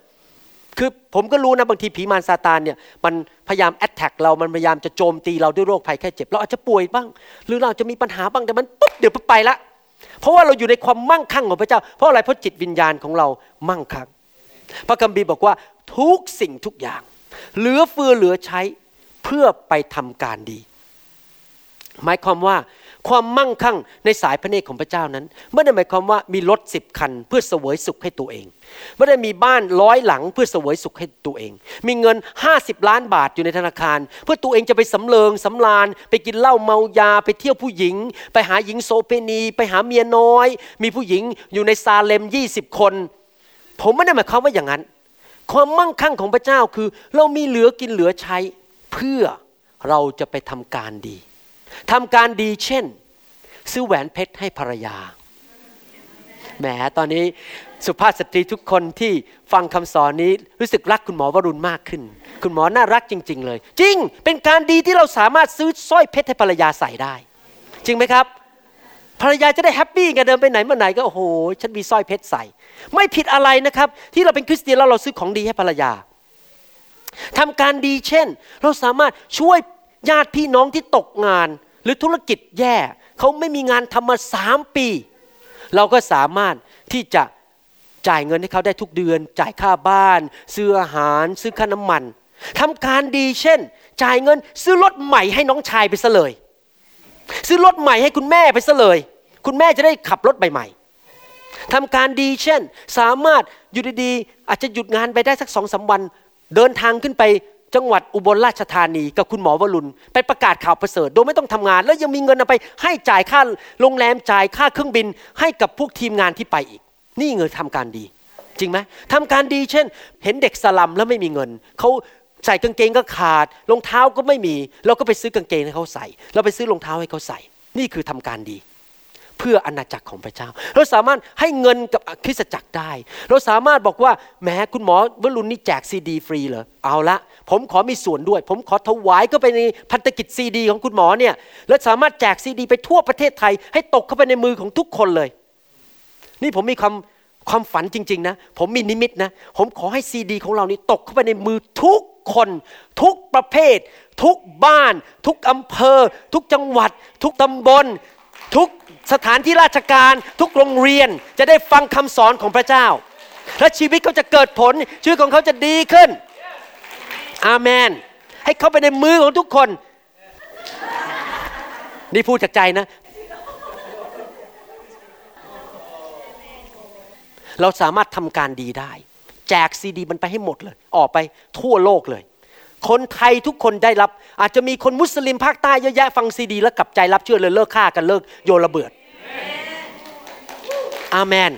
คือผมก็รู้นะบางทีผีมารซาตานเนี่ยมันพยายามแอตแทกเรามันพยายามจะโจมตีเราด้วยโรคภัยแค่เจ็บ เราอาจจะป่วยบ้าง หรือเราจะมีปัญหาบ้างแต่มันปุ๊บเดี๋ยวไปละเพราะว่าเราอยู่ในความมั่งคั่งของพระเจ้า เพราะอะไรเพราะจิตวิญญาณของเรามั่งคั่งพระคัมภีร์บอกว่าทุกสิ่งทุกอย่าง เหลือเฟือเหลือใช้เพื่อไปทำการดี หมายความว่าความมั่งคั่งในสายพระเนตรของพระเจ้านั้นไม่ได้หมายความว่ามีรถสิบคัน เพื่อเสวยสุขให้ตัวเองไม่ได้มีบ้านร้อยหลังเพื่อเสวยสุขให้ตัวเอง มีเงิน 50 ล้านบาทอยู่ในธนาคาร เพื่อตัวเองจะไปสำเริงสำราญไปกินเหล้าเมายา ไปเที่ยวผู้หญิง ไปหาหญิงโสเภณี ไปหาเมียน้อย มีผู้หญิงอยู่ในซาเลม 20 คน ผมไม่ได้หมายความว่าอย่างนั้น ความมั่งคั่งของพระเจ้าคือ เรามีเหลือกินเหลือใช้ เพื่อเราจะไปทำการดีทำการดีเช่น ซื้อแหวนเพชรให้ภรรยาแหมตอนนี้สุภาพสตรีทุกคนที่ฟังคำสอนนี้รู้สึกรักคุณหมอวรุณมากขึ้น คุณหมอน่ารักจริง ๆ เลย จริงเป็นการดีที่เราสามารถซื้อสร้อยเพชรให้ภรรยาใส่ได้ จริงไหมครับ ภรรยาจะได้ happy กันเดินไปไหนมาไหนก็โอ้โหฉันมีสร้อยเพชรใส่ ไม่ผิดอะไรนะครับ ที่เราเป็นคริสเตียนแล้วเราซื้อของดีให้ภรรยาทำการดีเช่น เราสามารถช่วยญาติพี่น้องที่ตกงาน หรือธุรกิจแย่เขาไม่มีงานทำมาสามปี เราก็สามารถที่จะจ่ายเงินให้เขาได้ทุกเดือน จ่ายค่าบ้าน ซื้ออาหาร ซื้อค่าน้ำมันทำการดีเช่น จ่ายเงินซื้อรถใหม่ให้น้องชายไปซะเลย ซื้อรถใหม่ให้คุณแม่ไปซะเลย คุณแม่จะได้ขับรถใหม่ๆทำการดีเช่น สามารถอยู่ดีๆอาจจะหยุดงานไปได้สักสองสาวัน เดินทางขึ้นไปจังหวัดอุบลราชธานีกับคุณหมอวรุณ ไปประกาศข่าวประเสริฐโดยไม่ต้องทำงาน แล้วยังมีเงินเอาไปให้จ่ายค่าโรงแรมจ่ายค่าเครื่องบิน ให้กับพวกทีมงานที่ไปอีก นี่เงินทำการดี จริงไหมทำการดีเช่น เห็นเด็กสลัมแล้วไม่มีเงินเขา ใส่กางเกงก็ขาดรองเท้าก็ไม่มี เราก็ไปซื้อกางเกงให้เขาใส่ เราไปซื้อรองเท้าให้เขาใส่ นี่คือทำการดี เพื่ออาณาจักรของพระเจ้า เราสามารถให้เงินกับคริสตจักรได้ เราสามารถบอกว่าแหมคุณหมอวรุณนี่แจกซีดีฟรีเหรอเอาละ ผมขอมีส่วนด้วย ผมขอถวายก็ไปในพันธกิจซีดีของคุณหมอเนี่ยและสามารถแจกซีดี ไปทั่วประเทศไทย ให้ตกเข้าไปในมือของทุกคนเลย นี่ผมมีควา ความฝันจริง ๆ นะ ผมมีนิมิตนะ ผมขอให้ซีดี ของเรานี้ตกเข้าไปในมือทุกคน ทุกประเภท ทุกบ้าน ทุกอำเภอ ทุกจังหวัด ทุกตำบล ทุกสถานที่ราชการ ทุกโรงเรียนจะได้ฟังคำสอนของพระเจ้า และชีวิตเขาจะเกิดผลชีวิตของเขาจะดีขึ้น อาเมน ให้เข้าไปในมือของทุกคน นี่พูดจากใจนะ เราสามารถทำการดีได้ แจกซีดี มันไปให้หมดเลย ออกไปทั่วโลกเลย คนไทยทุกคนได้รับ อาจจะมีคนมุสลิมภาคใต้เยอะแยะฟังซีดี แล้วกลับใจรับเชื่อเลยเลิกฆ่ากันเลิกโยนระเบิดอาเมน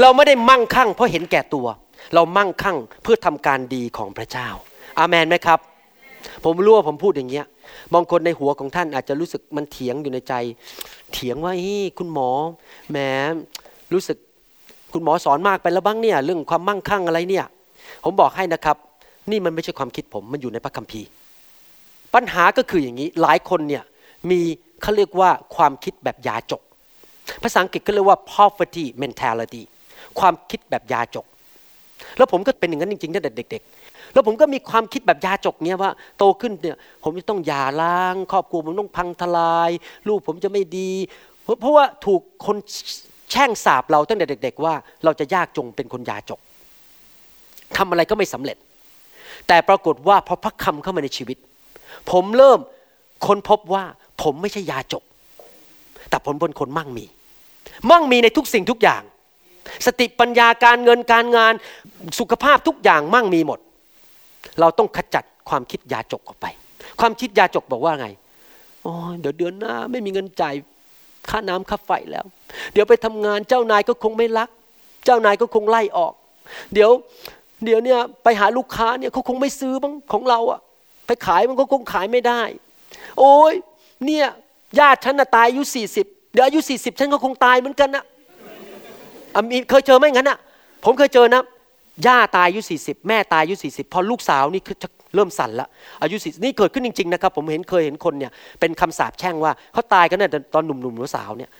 เราไม่ได้มั่งคั่งเพราะเห็นแก่ตัว เรามั่งคั่งเพื่อทำการดีของพระเจ้า อาเมนไหมครับ ผมรู้ว่าผมพูดอย่างเงี้ยบางคนในหัวของท่านอาจจะรู้สึกมันเถียงอยู่ในใจ เถียงว่าเฮ้คุณหมอแหมรู้สึกคุณหมอสอนมากไปแล้วบ้างเนี่ย เรื่องความมั่งคั่งอะไรเนี่ย ผมบอกให้นะครับ นี่มันไม่ใช่ความคิดผมมันอยู่ในพระคัมภีร์ ปัญหาก็คืออย่างนี้หลายคนเนี่ยมีเขาเรียกว่าความคิดแบบยาจก ภาษาอังกฤษก็เรียกว่า poverty mentality ความคิดแบบยาจก แล้วผมก็เป็นอย่างนั้นจริงๆตั้งแต่เด็กๆ แล้วผมก็มีความคิดแบบยาจกเนี่ยว่า โตขึ้นเนี่ย ผมจะต้องหย่าร้าง ครอบครัวผมต้องพังทลาย ลูกผมจะไม่ดี เพราะเพราะว่าถูกคนแช่งสาบเราตั้งแต่เด็ก ๆ ว่า เราจะยากจงเป็นคนยาจกทำอะไรก็ไม่สำเร็จ แต่ปรากฏว่าพอพระคำเข้ามาในชีวิต ผมเริ่มค้นพบว่าผมไม่ใช่ยาจก แต่ผมเป็นคนมั่งมี มั่งมีในทุกสิ่งทุกอย่าง สติปัญญาการเงินการงานสุขภาพทุกอย่างมั่งมีหมด เราต้องขจัดความคิดยาจกออกไป ความคิดยาจกบอกว่าไงโอ้เดี๋ยวเดือนหน้าไม่มีเงินจ่ายค่าน้ำค่าไฟแล้ว เดี๋ยวไปทำงานเจ้านายก็คงไม่รัก เจ้านายก็คงไล่ออก เดี๋ยวเดี๋ยวเนี่ยไปหาลูกค้าเนี่ยเขาคงไม่ซื้อบ้างของเราอะไปขายมันก็คงขายไม่ได้ โอ้ยเนี่ยญาติฉันน่ะตายอายุสี่สิบเดี๋ยวอายุสี่สิบฉันก็คงตายเหมือนกันนะอะมีเคยเจอไหมงั้นอะผมเคยเจอนะ ย่าตายอายุสี่สิบแม่ตายอายุสี่สิบพอลูกสาวนี่คือจะเริ่มสั่นละอายุสี่นี่เกิดขึ้นจริงๆนะครับผมเห็นเคยเห็นคนเนี่ยเป็นคำสาปแช่งว่าเขาตายกันเนี่ยตอนหนุ่มๆหรือสาวเนี่ย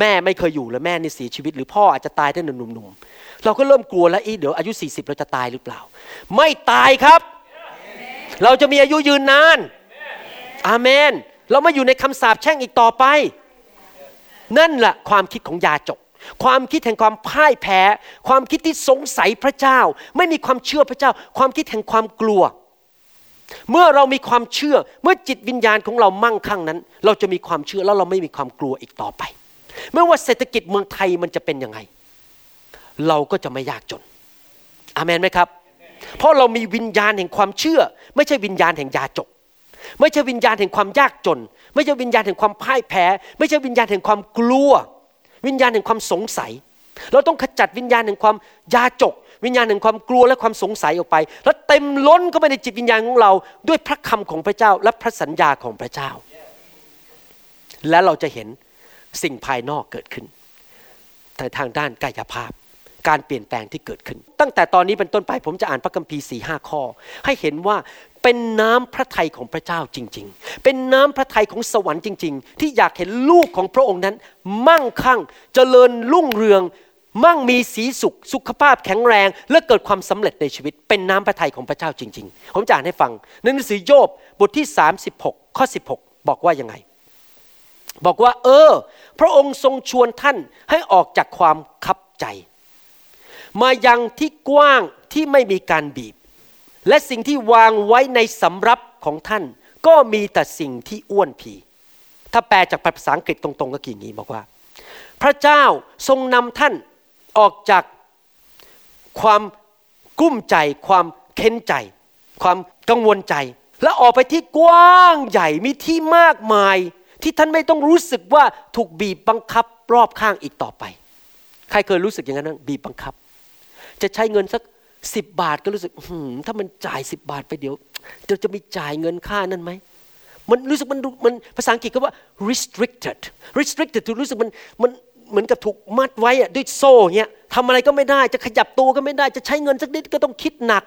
แม่ไม่เคยอยู่แล้วแม่นี่เสียชีวิต หรือพ่ออาจจะตายตั้งแต่หนุ่มๆเราก็เริ่มกลัวแล้วอีเดี๋ยวอายุ 40 เราจะตายหรือเปล่า ไม่ตายครับ เราจะมีอายุยืนนานอาเมน เราไม่อยู่ในคำสาปแช่งอีกต่อไป นั่นแหละความคิดของยาจก ความคิดแห่งความพ่ายแพ้ ความคิดที่สงสัยพระเจ้า ไม่มีความเชื่อพระเจ้า ความคิดแห่งความกลัว เมื่อเรามีความเชื่อ เมื่อจิตวิญญาณของเรามั่งคั่งนั้น เราจะมีความเชื่อแล้วเราไม่มีความกลัวอีกต่อไป ไม่ว่าเศรษฐกิจเมืองไทยมันจะเป็นยังไง เราก็จะไม่ยากจน อามนไหมครับ เพราะเรามีวิญญาณแห่งความเชื่อ ไม่ใช่วิญญาณแห่งยาจก ไม่ใช่วิญญาณแห่งความยากจน ไม่ใช่วิญญาณแห่งความพ่ายแพ้ ไม่ใช่วิญญาณแห่งความกลัว วิญญาณแห่งความสงสัย เราต้องขจัดวิญญาณแห่งความยาจก วิญญาณแห่งความกลัวและความสงสัยออกไป แล้วเต็มล้นเข้าไปในจิตวิญญาณของเราด้วยพระคำของพระเจ้าและพระสัญญาของพระเจ้า และเราจะเห็นสิ่งภายนอกเกิดขึ้นแต่ทางด้านกายภาพ การเปลี่ยนแปลงที่เกิดขึ้น ตั้งแต่ตอนนี้เป็นต้นไปผมจะอ่านพระคัมภีร์สี่ห้าข้อ ให้เห็นว่า เป็นน้ำพระทัยของพระเจ้าจริง ๆ เป็นน้ำพระทัยของสวรรค์จริง ๆ ที่อยากเห็นลูกของพระองค์นั้น มั่งคั่งเจริญรุ่งเรือง มั่งมีสีสุขสุขภาพแข็งแรง และเกิดความสำเร็จในชีวิต เป็นน้ำพระทัยของพระเจ้าจริง ๆ ผมจะอ่านให้ฟังในหนังสือโยบบทที่ 36 ข้อ 16 บอกว่ายังไง บอกว่า เออ พระองค์ทรงชวนท่านให้ออกจากความคับใจ มายังที่กว้างที่ไม่มีการบีบ และสิ่งที่วางไว้ในสำรับของท่าน ก็มีแต่สิ่งที่อ้วนผี ถ้าแปลจากภาษาอังกฤษตรงๆ ก็กี่งี้บอกว่า พระเจ้าทรงนำท่านออกจากความกุ้มใจ ความเค้นใจ ความกังวลใจ และออกไปที่กว้างใหญ่มีที่มากมาย ที่ท่านไม่ต้องรู้สึกว่าถูกบีบบังคับรอบข้างอีกต่อไป ใครเคยรู้สึกอย่างนั้นบีบบังคับ จะใช้เงินสัก สิบบาทก็รู้สึกถ้ามันจ่ายสิบบาทไปเดี๋ยวเดี๋ยวจะมีจ่ายเงินค่านั่นไหมมันรู้สึกมันมันภาษาอังกฤษก็ว่า restricted restricted ถูกรู้สึกมันมันเหมือนกับถูกมัดไว้อะด้วยโซ่เงี้ยทำอะไรก็ไม่ได้จะขยับตัวก็ไม่ได้จะใช้เงินสักนิดก็ต้องคิดหนัก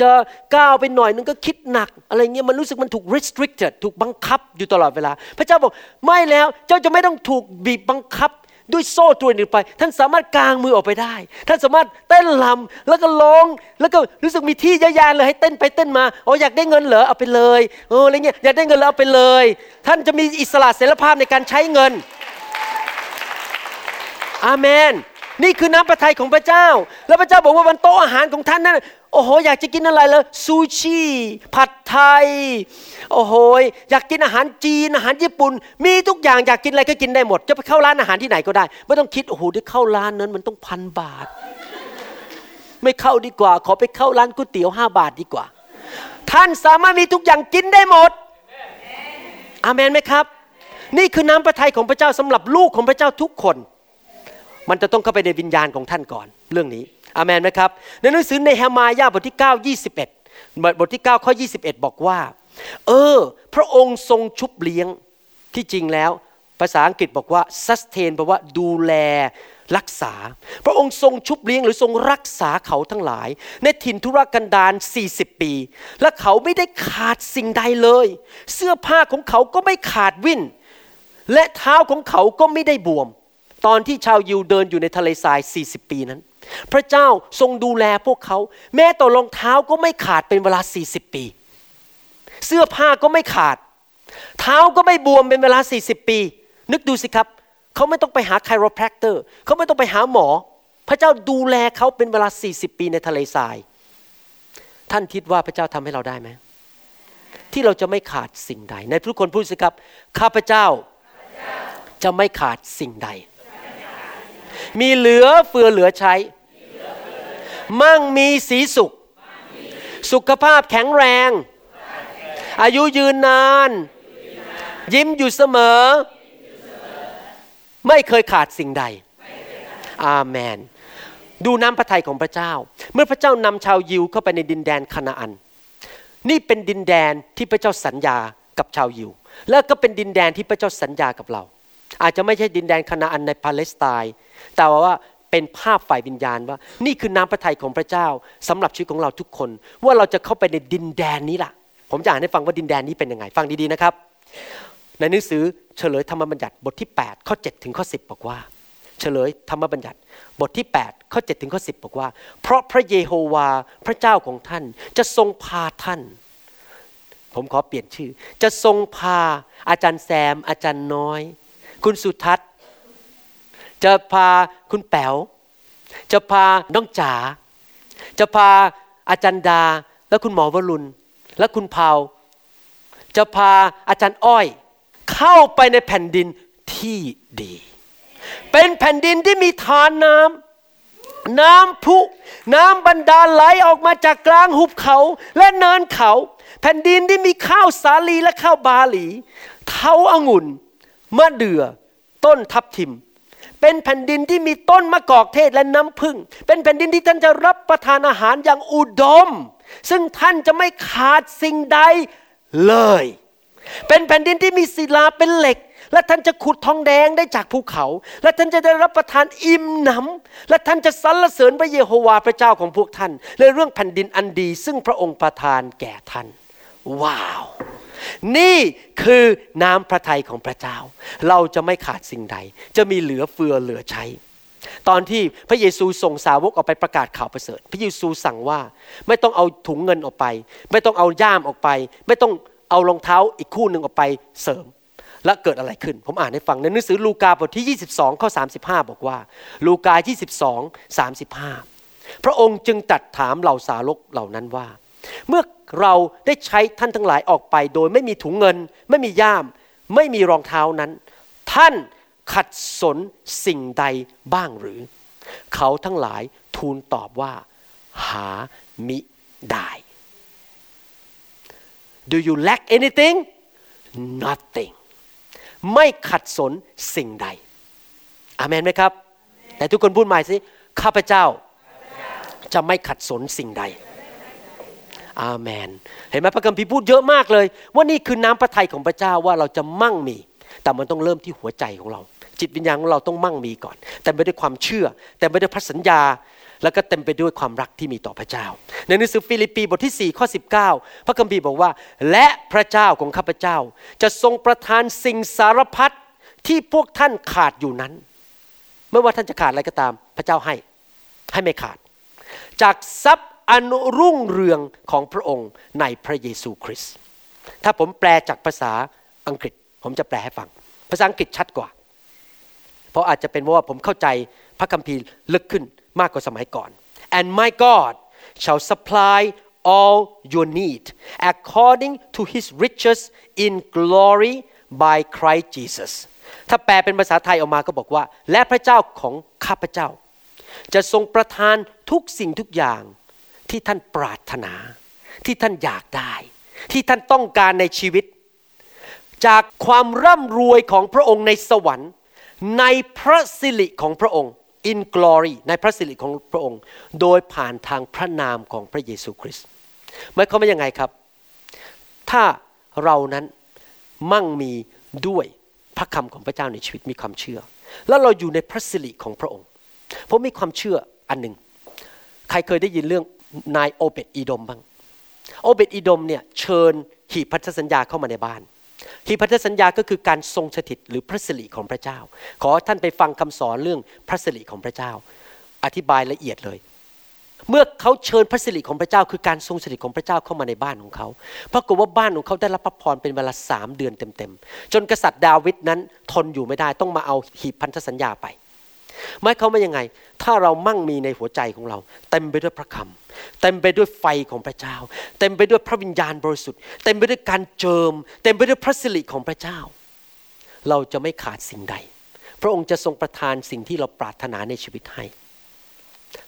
จะก้าวไปหน่อยนึงก็คิดหนัก อะไรเงี้ยมันรู้สึกมันถูก restricted ถูกบังคับอยู่ตลอดเวลา พระเจ้าบอกไม่แล้วเจ้าจะไม่ต้องถูกบีบบังคับ ด้วยโซ่ตัวนี้ไป ท่านสามารถกางมือออกไปได้ ท่านสามารถเต้นลำแล้วก็ร้อง แล้วก็รู้สึกมีที่ยอะแยะเลยให้เต้นไปเต้นมาอ๋ออยากได้เงินเหรอเอาไปเลยเอออะไรเงี้ยอยากได้เงินแล้วเอาไปเลย ท่านจะมีอิสระเสรีภาพในการใช้เงิน อาเมน นี่คือน้ำพระทัยของพระเจ้า แล้วพระเจ้าบอกว่าวันโต๊ะอาหารของท่านนั้น โอ้โห อยากจะกินอะไรเลยซูชิผัดไทย โอ้โห อยากกินอาหารจีนอาหารญี่ปุ่น มีทุกอย่างอยากกินอะไรก็กินได้หมด จะไปเข้าร้านอาหารที่ไหนก็ได้ ไม่ต้องคิด โอ้โหที่เข้าร้านนั้นมันต้องพันบาท ไม่เข้าดีกว่า ขอไปเข้าร้านก๋วยเตี๋ยวห้าบาทดีกว่า ท่านสามารถมีทุกอย่างกินได้หมดอาเมนไหมครับ นี่คือน้ำพระทัยของพระเจ้าสำหรับลูกของพระเจ้าทุกคน มันจะต้องเข้าไปในวิญญาณของท่านก่อน เรื่องนี้ อเมนไหมครับในหนังสือในเฮมายาบทที่ 9 21 บทที่ 9 ข้อ 21 บอกว่า เออ พระองค์ทรงชุบเลี้ยงที่จริงแล้ว ภาษาอังกฤษบอกว่า sustain แปลว่าดูแลรักษา พระองค์ทรงชุบเลี้ยงหรือทรงรักษาเขาทั้งหลาย ในถิ่นทุรกันดาร40 ปี และเขาไม่ได้ขาดสิ่งใดเลย เสื้อผ้าของเขาก็ไม่ขาดวิ่น และเท้าของเขาก็ไม่ได้บวม ตอนที่ชาวยิวเดินอยู่ในทะเลทราย 40 ปีนั้น พระเจ้าทรงดูแลพวกเขา แม้ต่อรองเท้าก็ไม่ขาดเป็นเวลา 40 ปี เสื้อผ้าก็ไม่ขาด เท้าก็ไม่บวมเป็นเวลา 40 ปี นึกดูสิครับ เขาไม่ต้องไปหาไคโรแพคเตอร์ เขาไม่ต้องไปหาหมอ พระเจ้าดูแลเขาเป็นเวลา 40 ปีในทะเลทราย ท่านคิดว่าพระเจ้าทำให้เราได้ไหม ที่เราจะไม่ขาดสิ่งใด ในทุกคนพูดสิครับ ข้าพเจ้าจะไม่ขาดสิ่งใด มีเหลือเฟือเหลือใช้ มั่งมีสีสุข สุขภาพแข็งแรง อายุยืนนาน ยิ้มอยู่เสมอ ไม่เคยขาดสิ่งใด อาเมน ดูน้ำพระทัยของพระเจ้า เมื่อพระเจ้านำชาวยิวเข้าไปในดินแดนคานาอัน นี่เป็นดินแดนที่พระเจ้าสัญญากับชาวยิว แล้วก็เป็นดินแดนที่พระเจ้าสัญญากับเรา อาจจะไม่ใช่ดินแดนคานาอันในปาเลสไตน์แต่ว่า เป็นภาพฝ่ายวิญญาณว่า นี่คือน้ำพระทัยของพระเจ้าสำหรับชีวิตของเราทุกคน ว่าเราจะเข้าไปในดินแดนนี้ล่ะ ผมจะอ่านให้ฟังว่าดินแดนนี้เป็นยังไง ฟังดีๆนะครับ ในหนังสือเฉลยธรรมบัญญัติบทที่ 8 ข้อ 7 ถึงข้อ 10 บอกว่า เฉลยธรรมบัญญัติบทที่ 8 ข้อ 7 ถึงข้อ 10 บอกว่า เพราะพระเยโฮวาพระเจ้าของท่านจะทรงพาท่าน ผมขอเปลี่ยนชื่อ จะทรงพาอาจารย์แซม อาจารย์น้อย คุณสุทัศน์ จะพาคุณแป๋ว จะพาน้องจ๋า จะพาอาจารย์ดา และคุณหมอวรุณ และคุณเผาจะพาอาจารย์อ้อย เข้าไปในแผ่นดินที่ดี เป็นแผ่นดินที่มีทานน้ำ น้ำพุ น้ำบรรดาไหลออกมาจากกลางหุบเขาและเนินเขา แผ่นดินที่มีข้าวสาลีและข้าวบาหลี เท้าอางุ่นมะเดื่อต้นทับทิม เป็นแผ่นดินที่มีต้นมะกอกเทศและน้ำผึ้งเป็นแผ่นดินที่ท่านจะรับประทานอาหารอย่างอุดม ซึ่งท่านจะไม่ขาดสิ่งใดเลย เป็นแผ่นดินที่มีศิลาเป็นเหล็ก และท่านจะขุดทองแดงได้จากภูเขา และท่านจะได้รับประทานอิ่มหนำและท่านจะสรรเสริญพระเยโฮวาห์พระเจ้าของพวกท่านในเรื่องแผ่นดินอันดี ซึ่งพระองค์ประทานแก่ท่าน ว้าว นี่คือน้ำพระทัยของพระเจ้า เราจะไม่ขาดสิ่งใด จะมีเหลือเฟือเหลือใช้ ตอนที่พระเยซูส่งสาวกออกไปประกาศข่าวประเสริฐ พระเยซูสั่งว่าไม่ต้องเอาถุงเงินออกไป ไม่ต้องเอาย่ามออกไป ไม่ต้องเอารองเท้าอีกคู่หนึ่งออกไปเสริมและเกิดอะไรขึ้น ผมอ่านให้ฟังในหนังสือลูกาบทที่ 22 ข้อ 35 บอกว่า ลูกา 22 35 พระองค์จึงตัดถามเหล่าสาวกเหล่านั้นว่า เมื่อ เราได้ใช้ท่านทั้งหลายออกไป โดยไม่มีถุงเงิน ไม่มีย่าม ไม่มีรองเท้านั้น ท่านขัดสนสิ่งใดบ้างหรือ เขาทั้งหลายทูลตอบว่า หามิได้ Do you lack anything nothing ไม่ขัดสนสิ่งใด อาเมนไหมครับ แต่ทุกคนพูดใหม่สิ ข้าพเจ้าจะไม่ขัดสนสิ่งใด อาเมน เห็นไหมพระคัมภีร์พูดเยอะมากเลย ว่านี่คือน้ำพระทัยของพระเจ้าว่าเราจะมั่งมี แต่มันต้องเริ่มที่หัวใจของเรา จิตวิญญาณของเราต้องมั่งมีก่อน แต่ไม่ด้วยความเชื่อ แต่ไม่ด้วยพระสัญญา แล้วก็เต็มไปด้วยความรักที่มีต่อพระเจ้า ในหนังสือฟิลิปปีบทที่4ข้อ19 พระคัมภีร์บอกว่า และพระเจ้าของข้าพเจ้า จะทรงประทานสิ่งสารพัดที่พวกท่านขาดอยู่นั้นไม่ว่าท่านจะขาดอะไรก็ตาม พระเจ้าให้ให้ไม่ขาด จากทรัพย์ อันรุ่งเรืองของพระองค์ในพระเยซูคริสต์ถ้าผมแปลจากภาษาอังกฤษ ผมจะแปลให้ฟัง ภาษาอังกฤษชัดกว่า เพราะอาจจะเป็นเพราะว่าผมเข้าใจพระคัมภีร์ลึกขึ้นมากกว่าสมัยก่อน and my God shall supply all your need according to his riches in glory by Christ Jesus ถ้าแปลเป็นภาษาไทยออกมาก็บอกว่า และพระเจ้าของข้าพเจ้า จะทรงประทานทุกสิ่งทุกอย่าง ที่ท่านปรารถนา ที่ท่านอยากได้ ที่ท่านต้องการในชีวิต จากความร่ำรวยของพระองค์ในสวรรค์ ในพระสิริของพระองค์ in glory ในพระสิริของพระองค์ โดยผ่านทางพระนามของพระเยซูคริสต์หมายความว่ายังไงครับ ถ้าเรานั้นมั่งมีด้วยพระคำของพระเจ้าในชีวิตมีความเชื่อ แล้วเราอยู่ในพระสิริของพระองค์ ผมมีความเชื่ออันหนึ่ง ใครเคยได้ยินเรื่อง นายโอเบตอีดมบ้าง โอเบตอีดมเนี่ยเชิญหีบพันธสัญญาเข้ามาในบ้านหีบพันธสัญญาก็คือการทรงสถิตหรือพระสิริของพระเจ้า ขอท่านไปฟังคำสอนเรื่องพระสิริของพระเจ้า อธิบายละเอียดเลย เมื่อเขาเชิญพระสิริของพระเจ้า คือการทรงสถิตของพระเจ้าเข้ามาในบ้านของเขาปรากฏว่าบ้านของเขาได้รับพระพรเป็นเวลาสามเดือนเต็มๆจนกษัตริย์ดาวิดนั้นทนอยู่ไม่ได้ต้องมาเอาหีบพันธสัญญาไป หมายเขามว่ายังไง ถ้าเรามั่งมีในหัวใจของเรา เต็มไปด้วยพระคำเต็มไปด้วยไฟของพระเจ้า เต็มไปด้วยพระวิญญาณบริสุทธิ์เต็มไปด้วยการเจิม เต็มไปด้วยพระสิริของพระเจ้า เราจะไม่ขาดสิ่งใด พระองค์จะทรงประทานสิ่งที่เราปรารถนาในชีวิตให้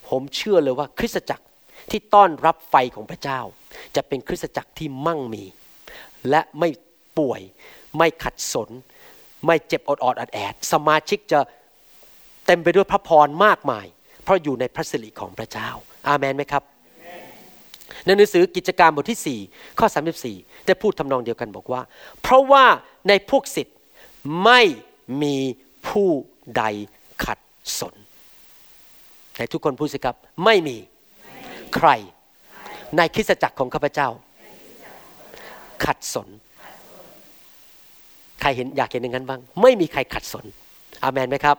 ผมเชื่อเลยว่าคริสตจักรที่ต้อนรับไฟของพระเจ้า จะเป็นคริสตจักรที่มั่งมี และไม่ป่วยไม่ขัดสน ไม่เจ็บอดอดอัดแอด สมาชิกจะ เต็มไปด้วยพระพรมากมาย เพราะอยู่ในพระสิริของพระเจ้า อาเมนไหมครับในหนังสือกิจการบทที่ 4 ข้อ 34 ได้พูดทำนองเดียวกันบอกว่า เพราะว่าในพวกสิทธิ์ไม่มีผู้ใดขัดสนแต่ทุกคนพูดสิครับ ไม่มีใคร ในคริสตจักรของข้าพเจ้า ขัดสน ใครเห็นอยากเห็นอย่างนั้นบ้าง ไม่มีใครขัดสน อาเมนไหมครับ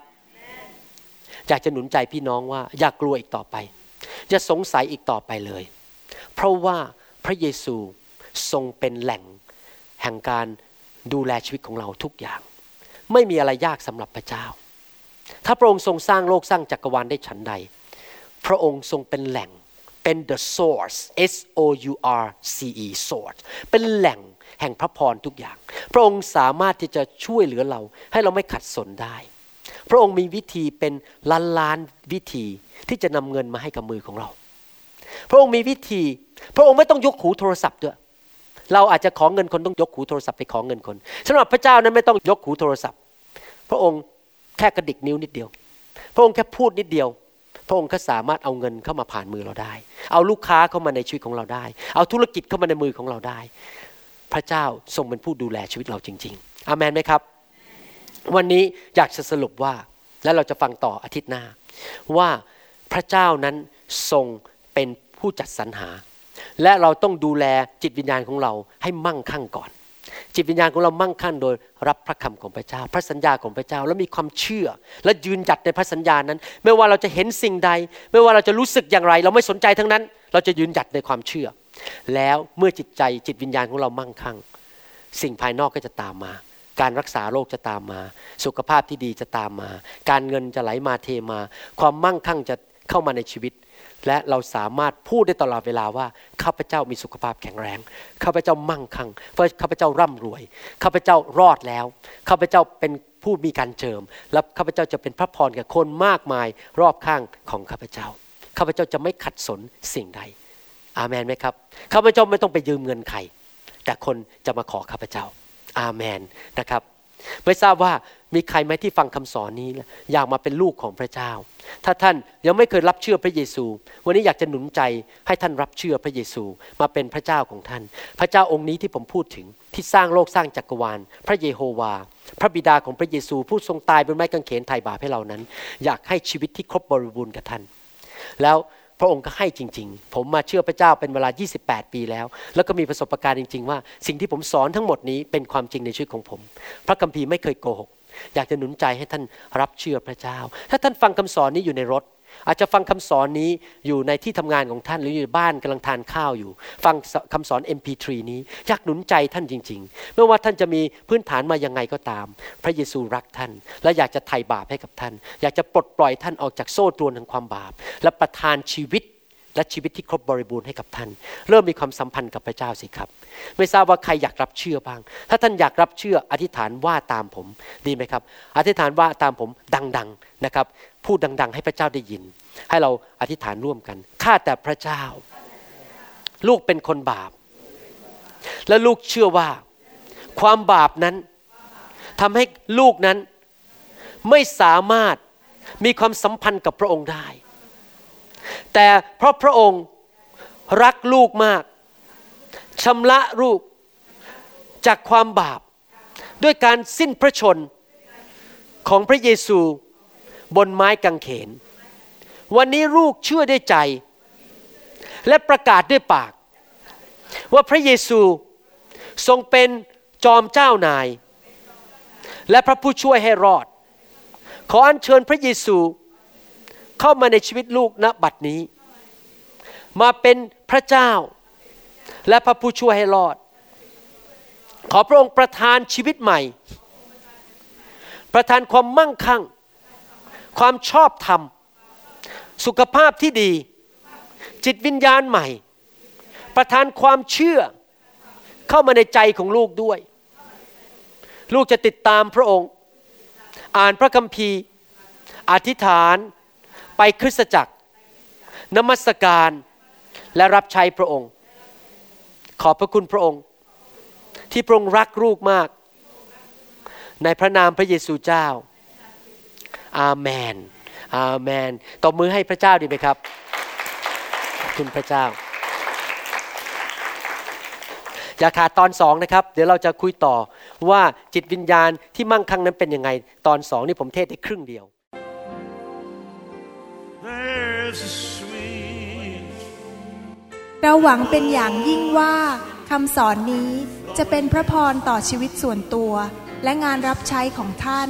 อยากจะหนุนใจพี่น้องว่า อย่ากกลัวอีกต่อไป อย่าสงสัยอีกต่อไปเลย เพราะว่าพระเยซูทรงเป็นแหล่ง แห่งการดูแลชีวิตของเราทุกอย่าง ไม่มีอะไรยากสำหรับพระเจ้า ถ้าพระองค์ทรงสร้างโลกสร้างจักรวาลได้ฉันใด พระองค์ทรงเป็นแหล่งเป็น the source S O U R C E source เป็นแหล่งแห่งพระพรทุกอย่าง พระองค์สามารถที่จะช่วยเหลือเรา ให้เราไม่ขัดสนได้ พระองค์มีวิธีเป็นล้านล้านวิธีที่จะนำเงินมาให้กับมือของเรา พระองค์มีวิธี พระองค์ไม่ต้องยกหูโทรศัพท์ด้วย เราอาจจะขอเงินคนต้องยกหูโทรศัพท์ไปขอเงินคนสำหรับพระเจ้านั้นไม่ต้องยกหูโทรศัพท์ พระองค์แค่กระดิกนิ้วนิดเดียว พระองค์แค่พูดนิดเดียว พระองค์ก็สามารถเอาเงินเข้ามาผ่านมือเราได้ เอาลูกค้าเข้ามาในชีวิตของเราได้ เอาธุรกิจเข้ามาในมือของเราได้ พระเจ้าทรงเป็นผู้ดูแลชีวิตเราจริง ๆ อามนไหมครับ วันนี้อยากจะสรุปว่า และเราจะฟังต่ออาทิตย์หน้า ว่าพระเจ้านั้นทรงเป็นผู้จัดสรรหา และเราต้องดูแลจิตวิญญาณของเราให้มั่งคั่งก่อน จิตวิญญาณของเรามั่งคั่งโดยรับพระคำของพระเจ้า พระสัญญาของพระเจ้าแล้วมีความเชื่อ และยืนหยัดในพระสัญญานั้น ไม่ว่าเราจะเห็นสิ่งใด ไม่ว่าเราจะรู้สึกอย่างไร เราไม่สนใจทั้งนั้น เราจะยืนหยัดในความเชื่อ แล้วเมื่อจิตใจจิตวิญญาณของเรามั่งคั่ง สิ่งภายนอกก็จะตามมา การรักษาโรคจะตามมา สุขภาพที่ดีจะตามมา การเงินจะไหลมาเทมา ความมั่งคั่งจะเข้ามาในชีวิต และเราสามารถพูดได้ตลอดเวลาว่าข้าพเจ้ามีสุขภาพแข็งแรงข้าพเจ้ามั่งคั่งเพราะข้าพเจ้าร่ำรวยข้าพเจ้ารอดแล้วข้าพเจ้าเป็นผู้มีการเจิม และข้าพเจ้าจะเป็นพระพรกับคนมากมายรอบข้างของข้าพเจ้าข้าพเจ้าจะไม่ขัดสนสิ่งใด อาเมนไหมครับข้าพเจ้าไม่ต้องไปยืมเงินใครแต่คนจะมาขอข้าพเจ้า อาเมนนะครับ ไม่ทราบว่ามีใครไหมที่ฟังคำสอนนี้ อยากมาเป็นลูกของพระเจ้า ถ้าท่านยังไม่เคยรับเชื่อพระเยซู วันนี้อยากจะหนุนใจให้ท่านรับเชื่อพระเยซูมาเป็นพระเจ้าของท่าน พระเจ้าองค์นี้ที่ผมพูดถึงที่สร้างโลกสร้างจักรวาล พระเยโฮวา พระบิดาของพระเยซูผู้ทรงตายบนไม้กางเขนไถ่บาปให้เรานั้น อยากให้ชีวิตที่ครบบริบูรณ์กับท่าน แล้ว พระองค์ก็ให้จริง ๆ ผมมาเชื่อพระเจ้าเป็นเวลา 28 ปีแล้ว แล้วก็มีประสบการณ์จริง ๆ ว่า สิ่งที่ผมสอนทั้งหมดนี้เป็นความจริงในชีวิตของผม พระคัมภีร์ไม่เคยโกหก อยากจะหนุนใจให้ท่านรับเชื่อพระเจ้า ถ้าท่านฟังคำสอนนี้อยู่ในรถ อาจจะฟังคำสอนนี้อยู่ในที่ทำงานของท่านหรืออยู่บ้านกำลังทานข้าวอยู่ ฟังคำสอน MP3 นี้อยากหนุนใจท่านจริง ๆ ไม่ว่าท่านจะมีพื้นฐานมายังไงก็ตาม พระเยซูรักท่าน และอยากจะไถ่บาปให้กับท่าน อยากจะปลดปล่อยท่านออกจากโซ่ตรวนแห่งความบาป และประทานชีวิตและชีวิตที่ครบบริบูรณ์ให้กับท่าน เริ่มมีความสัมพันธ์กับพระเจ้าสิครับ ไม่ทราบว่าใครอยากรับเชื่อบ้าง ถ้าท่านอยากรับเชื่ออธิษฐานว่าตามผมดีไหมครับ อธิษฐานว่าตามผมดังๆนะครับ พูดดัง ๆ ให้พระเจ้าได้ยิน ให้เราอธิษฐานร่วมกันข้าแต่พระเจ้า ลูกเป็นคนบาป และลูกเชื่อว่า ความบาปนั้นทำให้ลูกนั้นไม่สามารถมีความสัมพันธ์กับพระองค์ได้ แต่เพราะพระองค์รักลูกมากชำระลูกจากความบาป ด้วยการสิ้นพระชนของพระเยซู บนไม้กางเขน วันนี้ลูกเชื่อด้วยใจ และประกาศด้วยปาก ว่าพระเยซูทรงเป็นจอมเจ้านาย และพระผู้ช่วยให้รอด ขออัญเชิญพระเยซูเข้ามาในชีวิตลูกณบัดนี้ มาเป็นพระเจ้า และพระผู้ช่วยให้รอด ขอพระองค์ประทานชีวิตใหม่ ประทานความมั่งคั่ง ความชอบธรรม สุขภาพที่ดี จิตวิญญาณใหม่ ประทานความเชื่อเข้ามาในใจของลูกด้วย ลูกจะติดตามพระองค์ อ่านพระคัมภีร์ อธิษฐาน ไปคริสตจักร นมัสการและรับใช้พระองค์ ขอบพระคุณพระองค์ ที่พระองค์รักลูกมาก ในพระนามพระเยซูเจ้า อาเมน อาเมน ตบมือให้พระเจ้าดีไหมครับ ขอบคุณพระเจ้า อย่าขาดตอนสองนะครับ เดี๋ยวเราจะคุยต่อว่าจิตวิญญาณที่มั่งคั่งนั้นเป็นยังไง ตอนสองนี่ผมเทศได้ครึ่งเดียว There's a sweet เราหวังเป็นอย่างยิ่งว่าคำสอนนี้จะเป็นพระพรต่อชีวิตส่วนตัว และงานรับใช้ของท่าน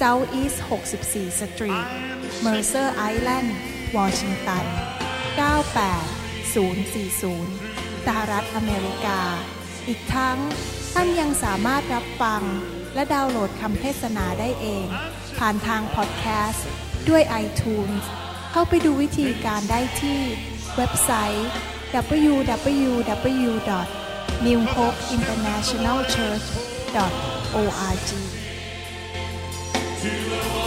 South East 64 Street Mercer Island Washington 98040 สหรัฐอเมริกา อีกทั้งท่านยังสามารถรับฟัง และดาวน์โหลดคำเทศนาได้เอง ผ่านทางพอดแคสต์ด้วย iTunes เข้าไปดูวิธีการได้ที่เว็บไซต์ www.newhopeinternationalchurch.org to the